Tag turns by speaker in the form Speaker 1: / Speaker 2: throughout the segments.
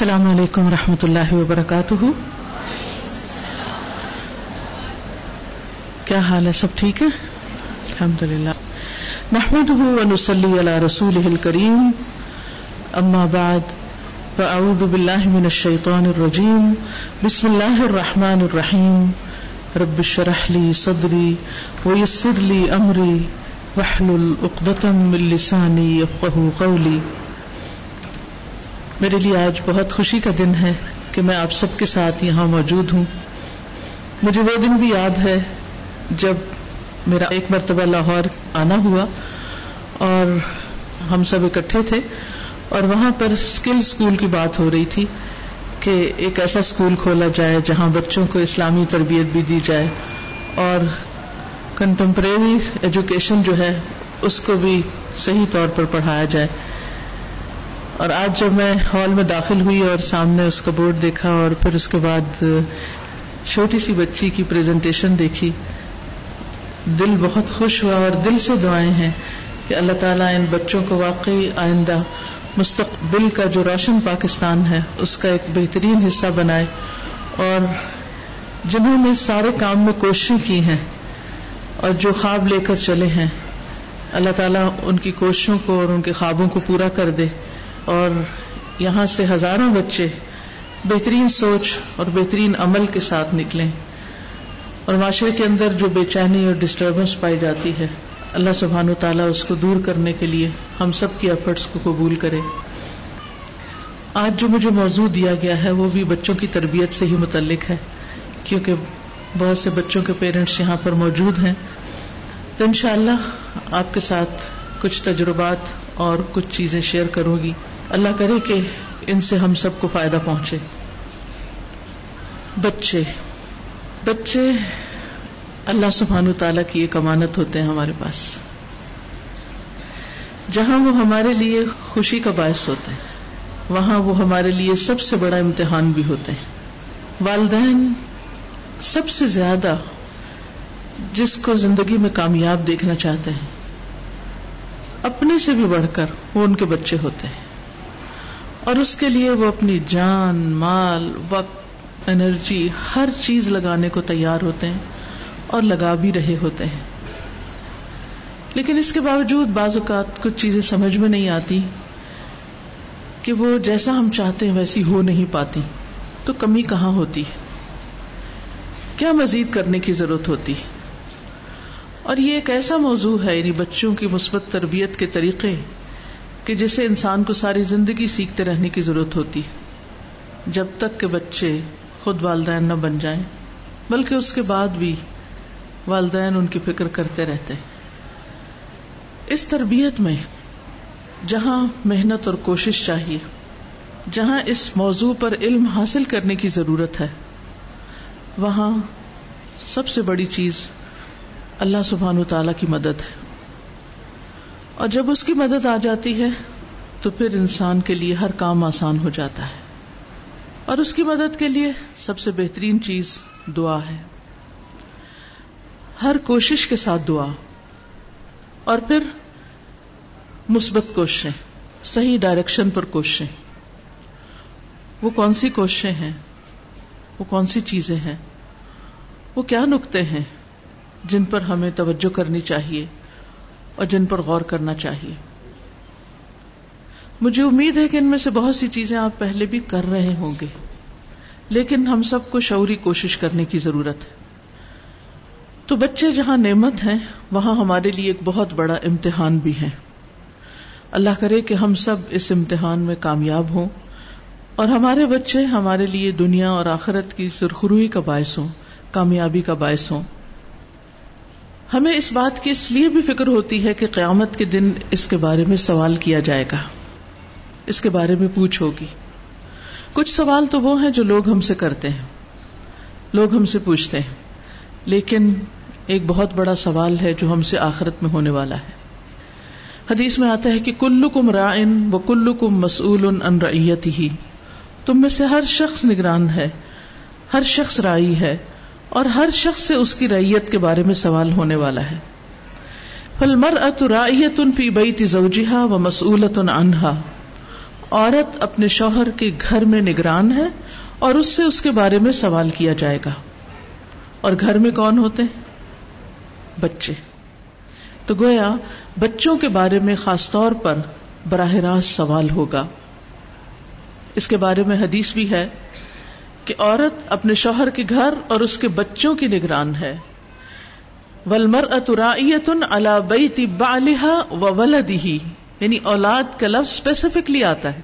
Speaker 1: السلام علیکم و رحمۃ اللہ وبرکاتہ۔ کیا حال ہے؟ سب ٹھیک ہے؟ الحمد للہ محمد ونسلی علی رسول کریم اما بعد، فاعوذ باللہ من الشیطان الرجیم۔ بسم اللہ الرحمن الرحیم۔ رب شرح لی صدری ویسر لی امری۔ وحلل اقدتم من لسانی یفقہ قولی۔ میرے لیے آج بہت خوشی کا دن ہے کہ میں آپ سب کے ساتھ یہاں موجود ہوں۔ مجھے وہ دن بھی یاد ہے جب میرا ایک مرتبہ لاہور آنا ہوا اور ہم سب اکٹھے تھے اور وہاں پر اسکل اسکول کی بات ہو رہی تھی کہ ایک ایسا اسکول کھولا جائے جہاں بچوں کو اسلامی تربیت بھی دی جائے اور کنٹمپریری ایجوکیشن جو ہے اس کو بھی صحیح طور پر پڑھایا جائے۔ اور آج جب میں ہال میں داخل ہوئی اور سامنے اس کا بورڈ دیکھا اور پھر اس کے بعد چھوٹی سی بچی کی پریزنٹیشن دیکھی، دل بہت خوش ہوا اور دل سے دعائیں ہیں کہ اللہ تعالیٰ ان بچوں کو واقعی آئندہ مستقبل کا جو روشن پاکستان ہے، اس کا ایک بہترین حصہ بنائے اور جنہوں نے سارے کام میں کوششیں کی ہیں اور جو خواب لے کر چلے ہیں، اللہ تعالیٰ ان کی کوششوں کو اور ان کے خوابوں کو پورا کر دے۔ اور یہاں سے ہزاروں بچے بہترین سوچ اور بہترین عمل کے ساتھ نکلیں۔ اور معاشرے کے اندر جو بے چینی اور ڈسٹربنس پائی جاتی ہے، اللہ سبحان و تعالیٰ اس کو دور کرنے کے لیے ہم سب کی ایفرٹس کو قبول کرے۔ آج جو مجھے موضوع دیا گیا ہے، وہ بھی بچوں کی تربیت سے ہی متعلق ہے، کیونکہ بہت سے بچوں کے پیرنٹس یہاں پر موجود ہیں۔ تو انشاءاللہ آپ کے ساتھ کچھ تجربات اور کچھ چیزیں شیئر کروں گی۔ اللہ کرے کہ ان سے ہم سب کو فائدہ پہنچے۔ بچے بچے، اللہ سبحان تعالی کی ایک امانت ہوتے ہیں ہمارے پاس۔ جہاں وہ ہمارے لیے خوشی کا باعث ہوتے ہیں، وہاں وہ ہمارے لیے سب سے بڑا امتحان بھی ہوتے ہیں۔ والدین سب سے زیادہ جس کو زندگی میں کامیاب دیکھنا چاہتے ہیں۔ اپنے سے بھی بڑھ کر وہ ان کے بچے ہوتے ہیں۔ اور اس کے لیے وہ اپنی جان، مال، وقت، انرجی، ہر چیز لگانے کو تیار ہوتے ہیں اور لگا بھی رہے ہوتے ہیں۔ لیکن اس کے باوجود بعض اوقات کچھ چیزیں سمجھ میں نہیں آتی کہ وہ جیسا ہم چاہتے ہیں ویسی ہو نہیں پاتی۔ تو کمی کہاں ہوتی کیا مزید کرنے کی ضرورت ہوتی اور یہ ایک ایسا موضوع ہے یعنی بچوں کی مثبت تربیت کے طریقے کہ جسے انسان کو ساری زندگی سیکھتے رہنے کی ضرورت ہوتی جب تک کہ بچے خود والدین نہ بن جائیں، بلکہ اس کے بعد بھی والدین ان کی فکر کرتے رہتے اس تربیت میں جہاں محنت اور کوشش چاہیے، جہاں اس موضوع پر علم حاصل کرنے کی ضرورت ہے، وہاں سب سے بڑی چیز اللہ سبحان و تعالی کی مدد ہے۔ اور جب اس کی مدد آ جاتی ہے، تو پھر انسان کے لیے ہر کام آسان ہو جاتا ہے۔ اور اس کی مدد کے لیے سب سے بہترین چیز دعا ہے۔ ہر کوشش کے ساتھ دعا۔ اور پھر مثبت کوششیں، صحیح ڈائریکشن پر کوششیں۔ وہ کون سی کوششیں ہیں؟ وہ کون سی چیزیں ہیں؟ وہ کیا نقطے ہیں؟ جن پر ہمیں توجہ کرنی چاہیے اور جن پر غور کرنا چاہیے۔ مجھے امید ہے کہ ان میں سے بہت سی چیزیں آپ پہلے بھی کر رہے ہوں گے، لیکن ہم سب کو شعوری کوشش کرنے کی ضرورت ہے۔ تو بچے جہاں نعمت ہیں، وہاں ہمارے لیے ایک بہت بڑا امتحان بھی ہے۔ اللہ کرے کہ ہم سب اس امتحان میں کامیاب ہوں اور ہمارے بچے ہمارے لیے دنیا اور آخرت کی سرخروئی کا باعث ہوں، کامیابی کا باعث ہوں۔ ہمیں اس بات کی اس لیے بھی فکر ہوتی ہے کہ قیامت کے دن اس کے بارے میں سوال کیا جائے گا۔ اس کے بارے میں پوچھ ہوگی کچھ سوال تو وہ ہیں جو لوگ ہم سے کرتے ہیں۔ لوگ ہم سے پوچھتے ہیں۔ لیکن ایک بہت بڑا سوال ہے جو ہم سے آخرت میں ہونے والا ہے۔ حدیث میں آتا ہے کہ کلو کم رائن و کلو کم مسول ان ریت ہی تم میں سے ہر شخص نگران ہے۔ ہر شخص رائی ہے۔ اور ہر شخص سے اس کی ریت کے بارے میں سوال ہونے والا ہے۔ فل مر ات ان فی بئی زوجہ و مسولت انہا عورت اپنے شوہر کے گھر میں نگران ہے اور اس سے اس کے بارے میں سوال کیا جائے گا۔ اور گھر میں کون ہوتے ہیں؟ بچے۔ تو گویا بچوں کے بارے میں خاص طور پر براہ راست سوال ہوگا۔ اس کے بارے میں حدیث بھی ہے کہ عورت اپنے شوہر کے گھر اور اس کے بچوں کی نگران ہے۔ ولمر اترائیت اللہ بیتی بالحا و ولدی یعنی اولاد کا لفظ اسپیسیفکلی آتا ہے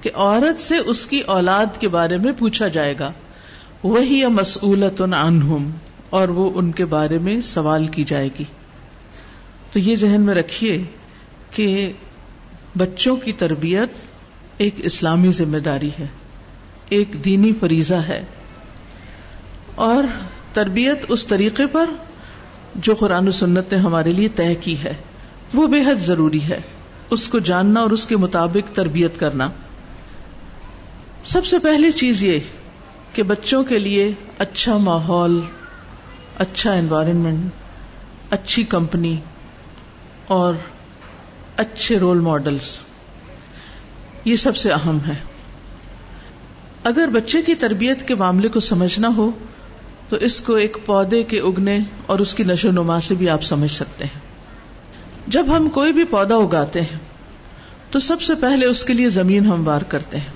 Speaker 1: کہ عورت سے اس کی اولاد کے بارے میں پوچھا جائے گا۔ وہی مسولت عنہم اور وہ ان کے بارے میں سوال کی جائے گی۔ تو یہ ذہن میں رکھیے کہ بچوں کی تربیت ایک اسلامی ذمہ داری ہے۔ ایک دینی فریضہ ہے۔ اور تربیت اس طریقے پر جو قرآن و سنت نے ہمارے لیے طے کی ہے، وہ بے حد ضروری ہے۔ اس کو جاننا اور اس کے مطابق تربیت کرنا۔ سب سے پہلی چیز یہ کہ بچوں کے لیے اچھا ماحول اچھا انوائرمنٹ اچھی کمپنی اور اچھے رول ماڈلس یہ سب سے اہم ہے۔ اگر بچے کی تربیت کے معاملے کو سمجھنا ہو، تو اس کو ایک پودے کے اگنے اور اس کی نشو نما سے بھی آپ سمجھ سکتے ہیں۔ جب ہم کوئی بھی پودا اگاتے ہیں، تو سب سے پہلے اس کے لیے زمین ہموار کرتے ہیں۔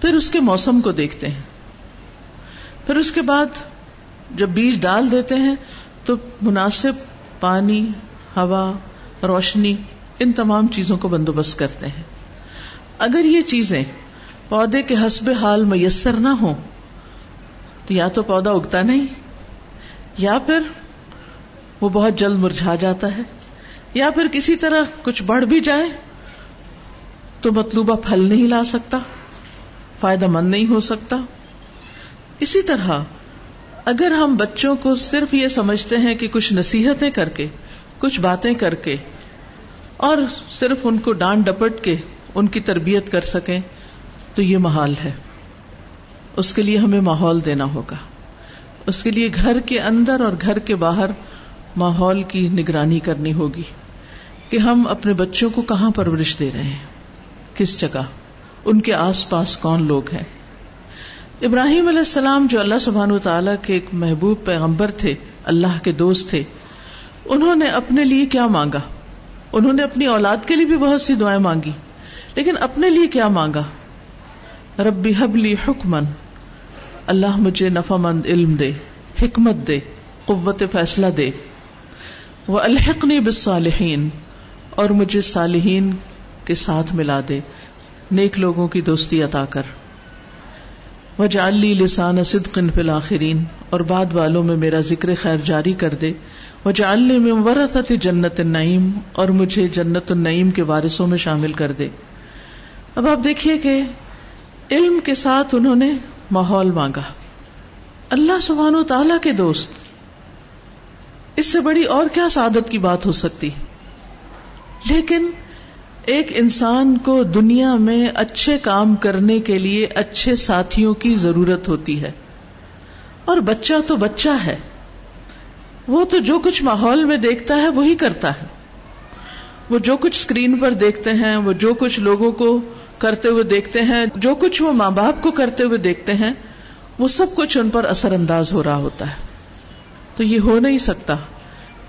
Speaker 1: پھر اس کے موسم کو دیکھتے ہیں۔ پھر اس کے بعد جب بیج ڈال دیتے ہیں، تو مناسب پانی، ہوا، روشنی، ان تمام چیزوں کو بندوبست کرتے ہیں۔ اگر یہ چیزیں پودے کے حسب حال میسر نہ ہو تو یا تو پودا اگتا نہیں، یا پھر وہ بہت جلد مرجھا جاتا ہے، یا پھر کسی طرح کچھ بڑھ بھی جائے تو مطلوبہ پھل نہیں لا سکتا، فائدہ مند نہیں ہو سکتا۔ اسی طرح اگر ہم بچوں کو صرف یہ سمجھتے ہیں کہ کچھ نصیحتیں کر کے، کچھ باتیں کر کے اور صرف ان کو ڈانٹ ڈپٹ کے ان کی تربیت کر سکیں تو یہ محال ہے۔ اس کے لیے ہمیں ماحول دینا ہوگا۔ اس کے لیے گھر کے اندر اور گھر کے باہر ماحول کی نگرانی کرنی ہوگی کہ ہم اپنے بچوں کو کہاں پرورش دے رہے ہیں۔ کس جگہ؟ ان کے آس پاس کون لوگ ہیں؟ ابراہیم علیہ السلام جو اللہ سبحان و تعالیٰ کے ایک محبوب پیغمبر تھے، اللہ کے دوست تھے، انہوں نے اپنے لیے کیا مانگا؟ انہوں نے اپنی اولاد کے لیے بھی بہت سی دعائیں مانگی، لیکن اپنے لیے کیا مانگا؟ ربی حبلی حکمن۔ اللہ مجھے نفا مند علم دے، حکمت دے، قوت فیصلہ دے۔ وہ الحقنی بالصالحین، اور مجھے صالحین کے ساتھ ملا دے۔ نیک لوگوں کی دوستی عطا کر۔ وجعلی لسان صدق فی الاخرین، اور بعد والوں میں میرا ذکر خیر جاری کر دے۔ وجعلنی من ورثت جنت النعیم، اور مجھے جنت النعیم کے وارثوں میں شامل کر دے۔ اب آپ دیکھیے کہ علم کے ساتھ انہوں نے ماحول مانگا۔ اللہ سبحانہ و تعالی کے دوست، اس سے بڑی اور کیا سعادت کی بات ہو سکتی؟ لیکن ایک انسان کو دنیا میں اچھے کام کرنے کے لیے اچھے ساتھیوں کی ضرورت ہوتی ہے۔ اور بچہ تو بچہ ہے۔ وہ تو جو کچھ ماحول میں دیکھتا ہے وہی کرتا ہے۔ وہ جو کچھ اسکرین پر دیکھتے ہیں، وہ جو کچھ لوگوں کو کرتے ہوئے دیکھتے ہیں، جو کچھ وہ ماں باپ کو کرتے ہوئے دیکھتے ہیں، وہ سب کچھ ان پر اثر انداز ہو رہا ہوتا ہے۔ تو یہ ہو نہیں سکتا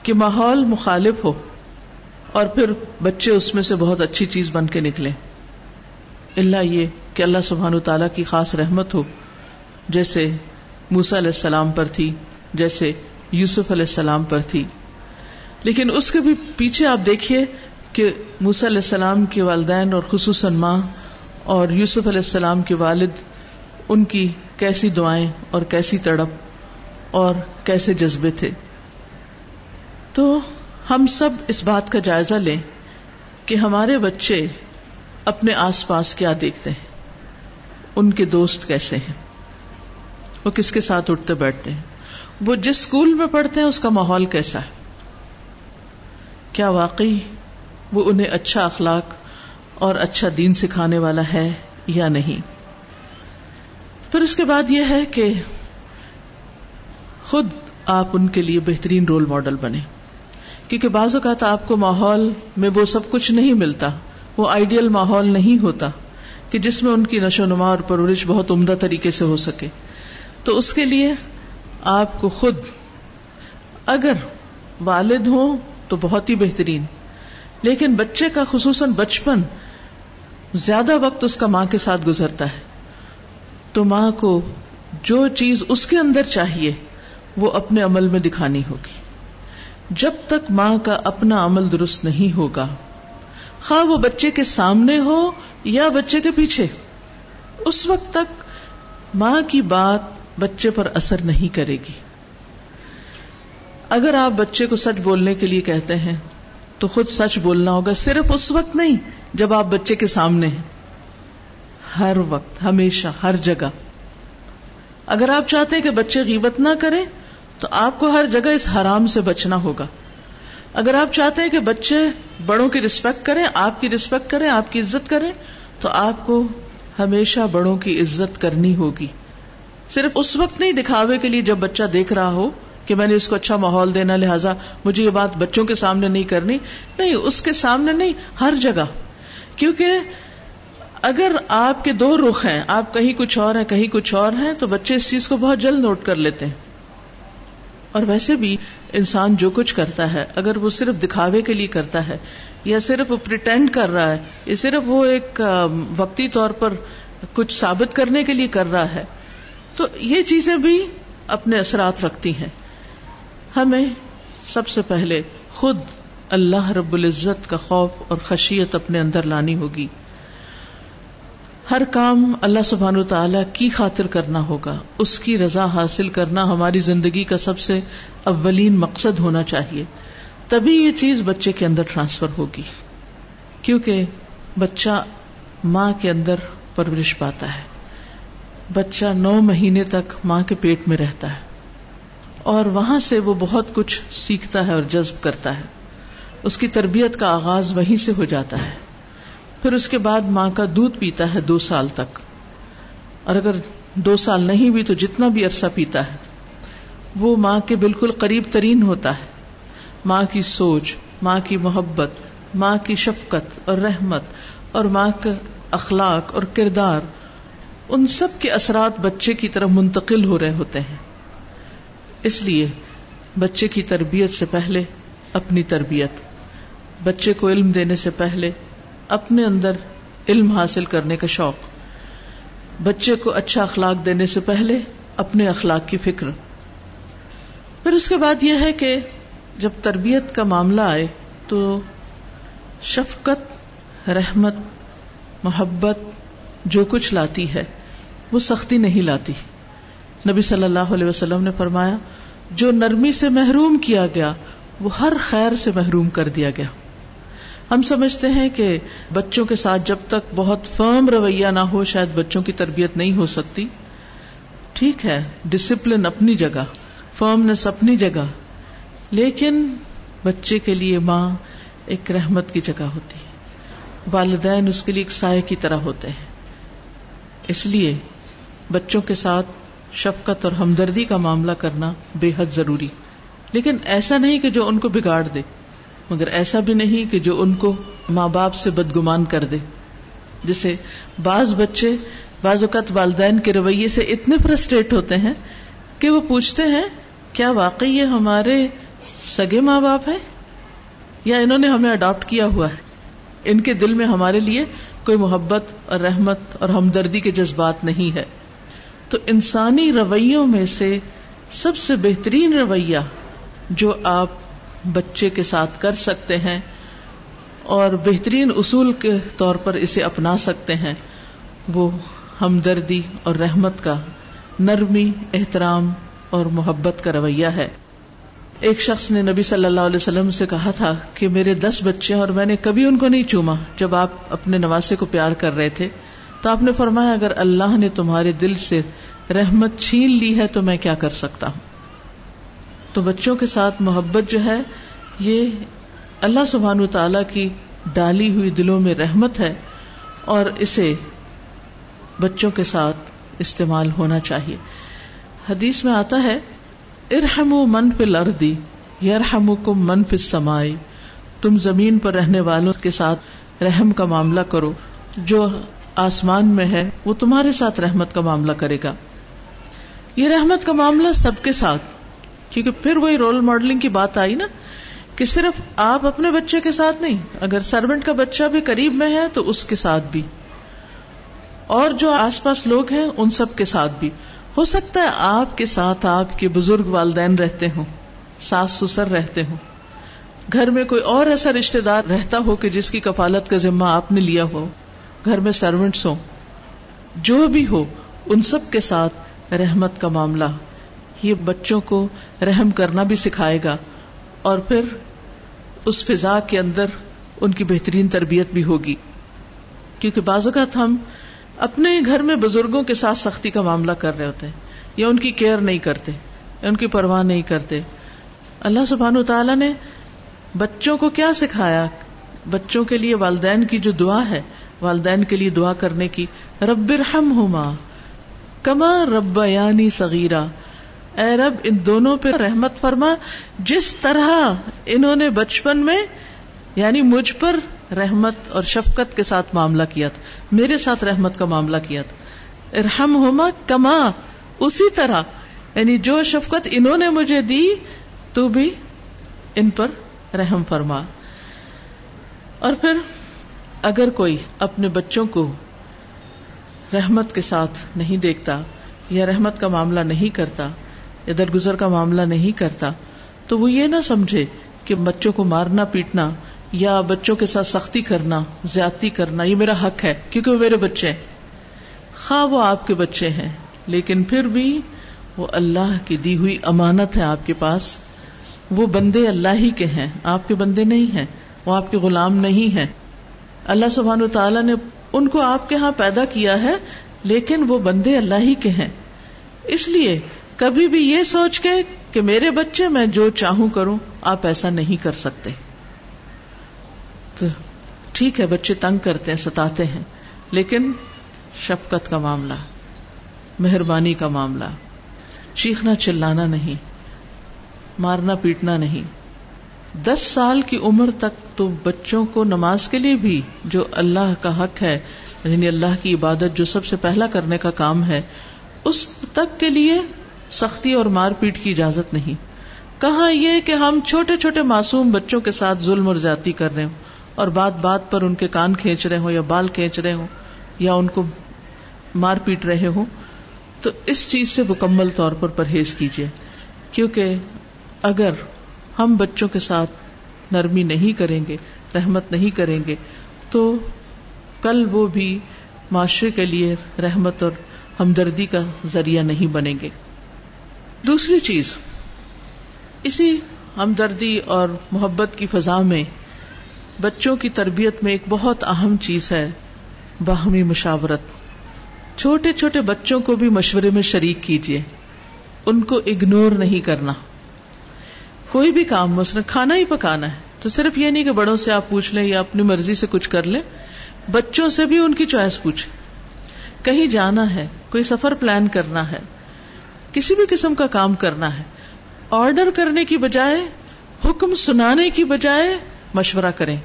Speaker 1: کہ ماحول مخالف ہو اور پھر بچے اس میں سے بہت اچھی چیز بن کے نکلے۔ اللہ یہ کہ اللہ سبحان تعالیٰ کی خاص رحمت ہو، جیسے موسا علیہ السلام پر تھی، جیسے یوسف علیہ السلام پر تھی۔ لیکن اس کے بھی پیچھے آپ دیکھیے کہ موسا علیہ السلام کے والدین اور خصوصاً ماں اور یوسف علیہ السلام کے والد، ان کی کیسی دعائیں اور کیسی تڑپ اور کیسے جذبے تھے۔ تو ہم سب اس بات کا جائزہ لیں کہ ہمارے بچے اپنے آس پاس کیا دیکھتے ہیں، ان کے دوست کیسے ہیں، وہ کس کے ساتھ اٹھتے بیٹھتے ہیں، وہ جس اسکول میں پڑھتے ہیں، اس کا ماحول کیسا ہے۔ کیا واقعی وہ انہیں اچھا اخلاق اور اچھا دین سکھانے والا ہے یا نہیں۔ پھر اس کے بعد یہ ہے کہ خود آپ ان کے لیے بہترین رول ماڈل بنے کیونکہ بعض اوقات آپ کو ماحول میں وہ سب کچھ نہیں ملتا، وہ آئیڈیل ماحول نہیں ہوتا کہ جس میں ان کی نشو نما اور پرورش بہت عمدہ طریقے سے ہو سکے۔ تو اس کے لیے آپ کو خود اگر والد ہوں تو بہت ہی بہترین، لیکن بچے کا خصوصاً بچپن زیادہ وقت اس کا ماں کے ساتھ گزرتا ہے۔ تو ماں کو جو چیز اس کے اندر چاہیے، وہ اپنے عمل میں دکھانی ہوگی۔ جب تک ماں کا اپنا عمل درست نہیں ہوگا، خواہ وہ بچے کے سامنے ہو یا بچے کے پیچھے، اس وقت تک ماں کی بات بچے پر اثر نہیں کرے گی۔ اگر آپ بچے کو سچ بولنے کے لیے کہتے ہیں، تو خود سچ بولنا ہوگا، صرف اس وقت نہیں۔ جب آپ بچے کے سامنے ہیں، ہر وقت، ہمیشہ، ہر جگہ۔ اگر آپ چاہتے ہیں کہ بچے غیبت نہ کریں، تو آپ کو ہر جگہ اس حرام سے بچنا ہوگا۔ اگر آپ چاہتے ہیں کہ بچے بڑوں کی رسپیکٹ کریں، آپ کی رسپیکٹ کریں، آپ کی عزت کریں، تو آپ کو ہمیشہ بڑوں کی عزت کرنی ہوگی۔ صرف اس وقت نہیں، دکھاوے کے لیے جب بچہ دیکھ رہا ہو کہ میں نے اس کو اچھا ماحول دینا، لہٰذا مجھے یہ بات بچوں کے سامنے نہیں کرنی۔ نہیں، اس کے سامنے نہیں، ہر جگہ۔ کیونکہ اگر آپ کے دو رخ ہیں، آپ کہیں کچھ اور ہیں، کہیں کچھ اور ہیں، تو بچے اس چیز کو بہت جلد نوٹ کر لیتے ہیں۔ اور ویسے بھی انسان جو کچھ کرتا ہے، اگر وہ صرف دکھاوے کے لیے کرتا ہے، یا صرف وہ پریٹینڈ کر رہا ہے، یا صرف وہ ایک وقتی طور پر کچھ ثابت کرنے کے لیے کر رہا ہے، تو یہ چیزیں بھی اپنے اثرات رکھتی ہیں۔ ہمیں سب سے پہلے خود اللہ رب العزت کا خوف اور خشیت اپنے اندر لانی ہوگی۔ ہر کام اللہ سبحان و تعالی کی خاطر کرنا ہوگا۔ اس کی رضا حاصل کرنا ہماری زندگی کا سب سے اولین مقصد ہونا چاہیے۔ تبھی یہ چیز بچے کے اندر ٹرانسفر ہوگی۔ کیونکہ بچہ ماں کے اندر پرورش پاتا ہے۔ بچہ نو مہینے تک ماں کے پیٹ میں رہتا ہے۔ اور وہاں سے وہ بہت کچھ سیکھتا ہے اور جذب کرتا ہے۔ اس کی تربیت کا آغاز وہیں سے ہو جاتا ہے۔ پھر اس کے بعد ماں کا دودھ پیتا ہے دو سال تک۔ اور اگر دو سال نہیں بھی تو جتنا بھی عرصہ پیتا ہے۔ وہ ماں کے بالکل قریب ترین ہوتا ہے۔ ماں کی سوچ، ماں کی محبت، ماں کی شفقت اور رحمت اور ماں کا اخلاق اور کردار، ان سب کے اثرات بچے کی طرف منتقل ہو رہے ہوتے ہیں۔ اس لیے بچے کی تربیت سے پہلے اپنی تربیت۔ بچے کو علم دینے سے پہلے اپنے اندر علم حاصل کرنے کا شوق۔ بچے کو اچھا اخلاق دینے سے پہلے اپنے اخلاق کی فکر۔ پھر اس کے بعد یہ ہے کہ جب تربیت کا معاملہ آئے تو شفقت، رحمت، محبت جو کچھ لاتی ہے، وہ سختی نہیں لاتی۔ نبی صلی اللہ علیہ وسلم نے فرمایا، جو نرمی سے محروم کیا گیا، وہ ہر خیر سے محروم کر دیا گیا۔ ہم سمجھتے ہیں کہ بچوں کے ساتھ جب تک بہت فرم رویہ نہ ہو، شاید بچوں کی تربیت نہیں ہو سکتی۔ ٹھیک ہے ڈسپلن اپنی جگہ فرمنس اپنی جگہ، لیکن بچے کے لیے ماں ایک رحمت کی جگہ ہوتی ہے۔ والدین اس کے لیے ایک سائے کی طرح ہوتے ہیں۔ اس لیے بچوں کے ساتھ شفقت اور ہمدردی کا معاملہ کرنا بے حد ضروری۔ لیکن ایسا نہیں کہ جو ان کو بگاڑ دے۔ مگر ایسا بھی نہیں کہ جو ان کو ماں باپ سے بدگمان کر دے۔ جسے بعض بچے بعض اوقات والدین کے رویے سے اتنے فرسٹریٹ ہوتے ہیں کہ وہ پوچھتے ہیں، کیا واقعی یہ ہمارے سگے ماں باپ ہیں؟ یا انہوں نے ہمیں اڈاپٹ کیا ہوا ہے؟ ان کے دل میں ہمارے لیے کوئی محبت اور رحمت اور ہمدردی کے جذبات نہیں ہے۔ تو انسانی رویوں میں سے سب سے بہترین رویہ جو آپ بچے کے ساتھ کر سکتے ہیں اور بہترین اصول کے طور پر اسے اپنا سکتے ہیں۔ وہ ہمدردی اور رحمت کا نرمی، احترام اور محبت کا رویہ ہے۔ ایک شخص نے نبی صلی اللہ علیہ وسلم سے کہا تھا کہ میرے دس بچے ہیں اور میں نے کبھی ان کو نہیں چوما۔ جب آپ اپنے نواسے کو پیار کر رہے تھے تو آپ نے فرمایا، اگر اللہ نے تمہارے دل سے رحمت چھین لی ہے تو میں کیا کر سکتا ہوں؟ تو بچوں کے ساتھ محبت جو ہے، یہ اللہ سبحان و تعالی کی ڈالی ہوئی دلوں میں رحمت ہے اور اسے بچوں کے ساتھ استعمال ہونا چاہیے۔ حدیث میں آتا ہے ارحم من فی الردی یرحم کو من فی سمائے تم زمین پر رہنے والوں کے ساتھ رحم کا معاملہ کرو۔ جو آسمان میں ہے، وہ تمہارے ساتھ رحمت کا معاملہ کرے گا۔ یہ رحمت کا معاملہ سب کے ساتھ۔ کیونکہ پھر وہی رول ماڈلنگ کی بات آئی نا کہ صرف آپ اپنے بچے کے ساتھ نہیں، اگر سروینٹ کا بچہ بھی قریب میں ہے تو اس کے ساتھ بھی۔ اور جو آس پاس لوگ ہیں، ان سب کے ساتھ بھی۔ ہو سکتا ہے آپ کے ساتھ آپ کے بزرگ والدین رہتے ہوں، ساس سسر رہتے ہوں۔ گھر میں کوئی اور ایسا رشتے دار رہتا ہو کہ جس کی کفالت کا ذمہ آپ نے لیا ہو۔ گھر میں سروینٹس ہوں۔ جو بھی ہو، ان سب کے ساتھ رحمت کا معاملہ۔ یہ بچوں کو رحم کرنا بھی سکھائے گا اور پھر اس فضا کے اندر ان کی بہترین تربیت بھی ہوگی۔ کیونکہ بعض اوقات ہم اپنے گھر میں بزرگوں کے ساتھ سختی کا معاملہ کر رہے ہوتے ہیں یا ان کی کیئر نہیں کرتے، ان کی پرواہ نہیں کرتے۔ اللہ سبحان تعالیٰ نے بچوں کو کیا سکھایا؟ بچوں کے لیے والدین کی جو دعا ہے، والدین کے لیے دعا کرنے کی، رب رحم ہوما کما رب یعنی صغیرہ اے رب، ان دونوں پہ رحمت فرما۔ جس طرح انہوں نے بچپن میں یعنی مجھ پر رحمت اور شفقت کے ساتھ معاملہ کیا تھا، میرے ساتھ رحمت کا معاملہ کیا تھا۔ ارحم ہوما کما، اسی طرح یعنی جو شفقت انہوں نے مجھے دی، تو بھی ان پر رحم فرما۔ اور پھر، اگر کوئی اپنے بچوں کو رحمت کے ساتھ نہیں دیکھتا یا رحمت کا معاملہ نہیں کرتا یا درگزر کا معاملہ نہیں کرتا، تو وہ یہ نہ سمجھے کہ بچوں کو مارنا، پیٹنا یا بچوں کے ساتھ سختی کرنا، زیادتی کرنا، یہ میرا حق ہے، کیونکہ وہ میرے بچے ہیں۔ خواہ وہ آپ کے بچے ہیں، لیکن پھر بھی وہ اللہ کی دی ہوئی امانت ہے آپ کے پاس۔ وہ بندے اللہ ہی کے ہیں، آپ کے بندے نہیں ہیں، وہ آپ کے غلام نہیں ہیں۔ اللہ سبحان و تعالیٰ نے ان کو آپ کے ہاں پیدا کیا ہے، لیکن وہ بندے اللہ ہی کے ہیں۔ اس لیے کبھی بھی یہ سوچ کے کہ میرے بچے میں جو چاہوں کروں، آپ ایسا نہیں کر سکتے۔ تو ٹھیک ہے، بچے تنگ کرتے ہیں، ستاتے ہیں، لیکن شفقت کا معاملہ، مہربانی کا معاملہ۔ چیخنا چلانا نہیں، مارنا پیٹنا نہیں۔ دس سال کی عمر تک تو بچوں کو نماز کے لیے بھی جو اللہ کا حق ہے یعنی اللہ کی عبادت جو سب سے پہلا کرنے کا کام ہے، اس تک کے لیے سختی اور مار پیٹ کی اجازت نہیں۔ کہاں یہ کہ ہم چھوٹے چھوٹے معصوم بچوں کے ساتھ ظلم اور زیادتی کر رہے ہوں اور بات بات پر ان کے کان کھینچ رہے ہوں یا بال کھینچ رہے ہوں یا ان کو مار پیٹ رہے ہوں، تو اس چیز سے مکمل طور پر پرہیز کیجیے کیونکہ اگر ہم بچوں کے ساتھ نرمی نہیں کریں گے، رحمت نہیں کریں گے، تو کل وہ بھی معاشرے کے لیے رحمت اور ہمدردی کا ذریعہ نہیں بنیں گے۔ دوسری چیز، اسی ہمدردی اور محبت کی فضا میں بچوں کی تربیت میں ایک بہت اہم چیز ہے، باہمی مشاورت۔ چھوٹے چھوٹے بچوں کو بھی مشورے میں شریک کیجیے ان کو اگنور نہیں کرنا۔ کوئی بھی کام مثلا کھانا ہی پکانا ہے، تو صرف یہ نہیں کہ بڑوں سے آپ پوچھ لیں یا اپنی مرضی سے کچھ کر لیں، بچوں سے بھی ان کی چوائس پوچھیں۔ کہیں جانا ہے، کوئی سفر پلان کرنا ہے کسی بھی قسم کا کام کرنا ہے۔ آرڈر کرنے کی بجائے، حکم سنانے کی بجائے مشورہ کریں۔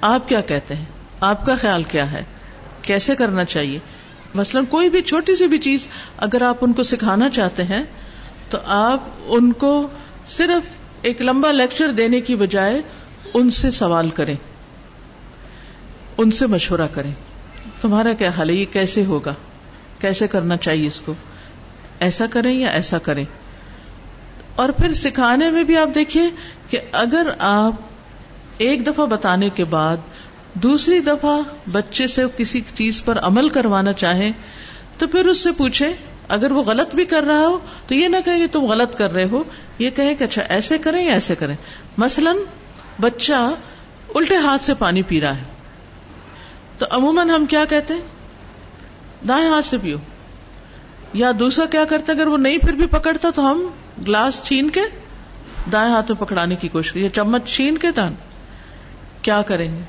Speaker 1: آپ کیا کہتے ہیں؟ آپ کا خیال کیا ہے؟ کیسے کرنا چاہیے؟ مثلاً کوئی بھی چھوٹی سی بھی چیز اگر آپ ان کو سکھانا چاہتے ہیں، تو آپ ان کو صرف ایک لمبا لیکچر دینے کی بجائے ان سے سوال کریں۔ ان سے مشورہ کریں۔ تمہارا کیا حال ہے؟ یہ کیسے ہوگا؟ کیسے کرنا چاہیے اس کو؟ ایسا کریں یا ایسا کریں۔ اور پھر سکھانے میں بھی آپ دیکھیے کہ اگر آپ ایک دفعہ بتانے کے بعد دوسری دفعہ بچے سے کسی چیز پر عمل کروانا چاہیں تو پھر اس سے پوچھے اگر وہ غلط بھی کر رہا ہو تو یہ نہ کہ تم غلط کر رہے ہو، یہ کہے کہ اچھا ایسے کریں یا ایسے کریں۔ مثلاً بچہ الٹے ہاتھ سے پانی پی رہا ہے۔ تو عموماً ہم کیا کہتے ہیں؟ دائیں ہاتھ سے پیو۔ یا دوسرا کیا کرتے اگر وہ نہیں پھر بھی پکڑتا تو ہم گلاس چھین کے دائیں ہاتھ میں پکڑانے کی کوشش یا چمچ چھین کے دان کیا کریں گے؟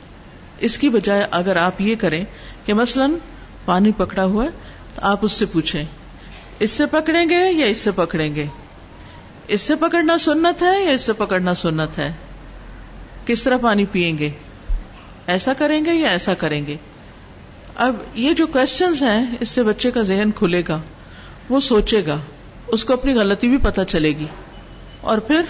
Speaker 1: اس کی بجائے اگر آپ یہ کریں کہ مثلاً پانی پکڑا ہوا ہے، تو آپ اس سے پوچھیں، اس سے پکڑیں گے یا اس سے پکڑیں گے؟ اس سے پکڑنا سنت ہے یا اس سے پکڑنا سنت ہے؟ کس طرح پانی پیئیں گے؟ ایسا کریں گے یا ایسا کریں گے؟ اب یہ جو کوشچنز ہیں، اس سے بچے کا ذہن کھلے گا۔ وہ سوچے گا، اس کو اپنی غلطی بھی پتہ چلے گی۔ اور پھر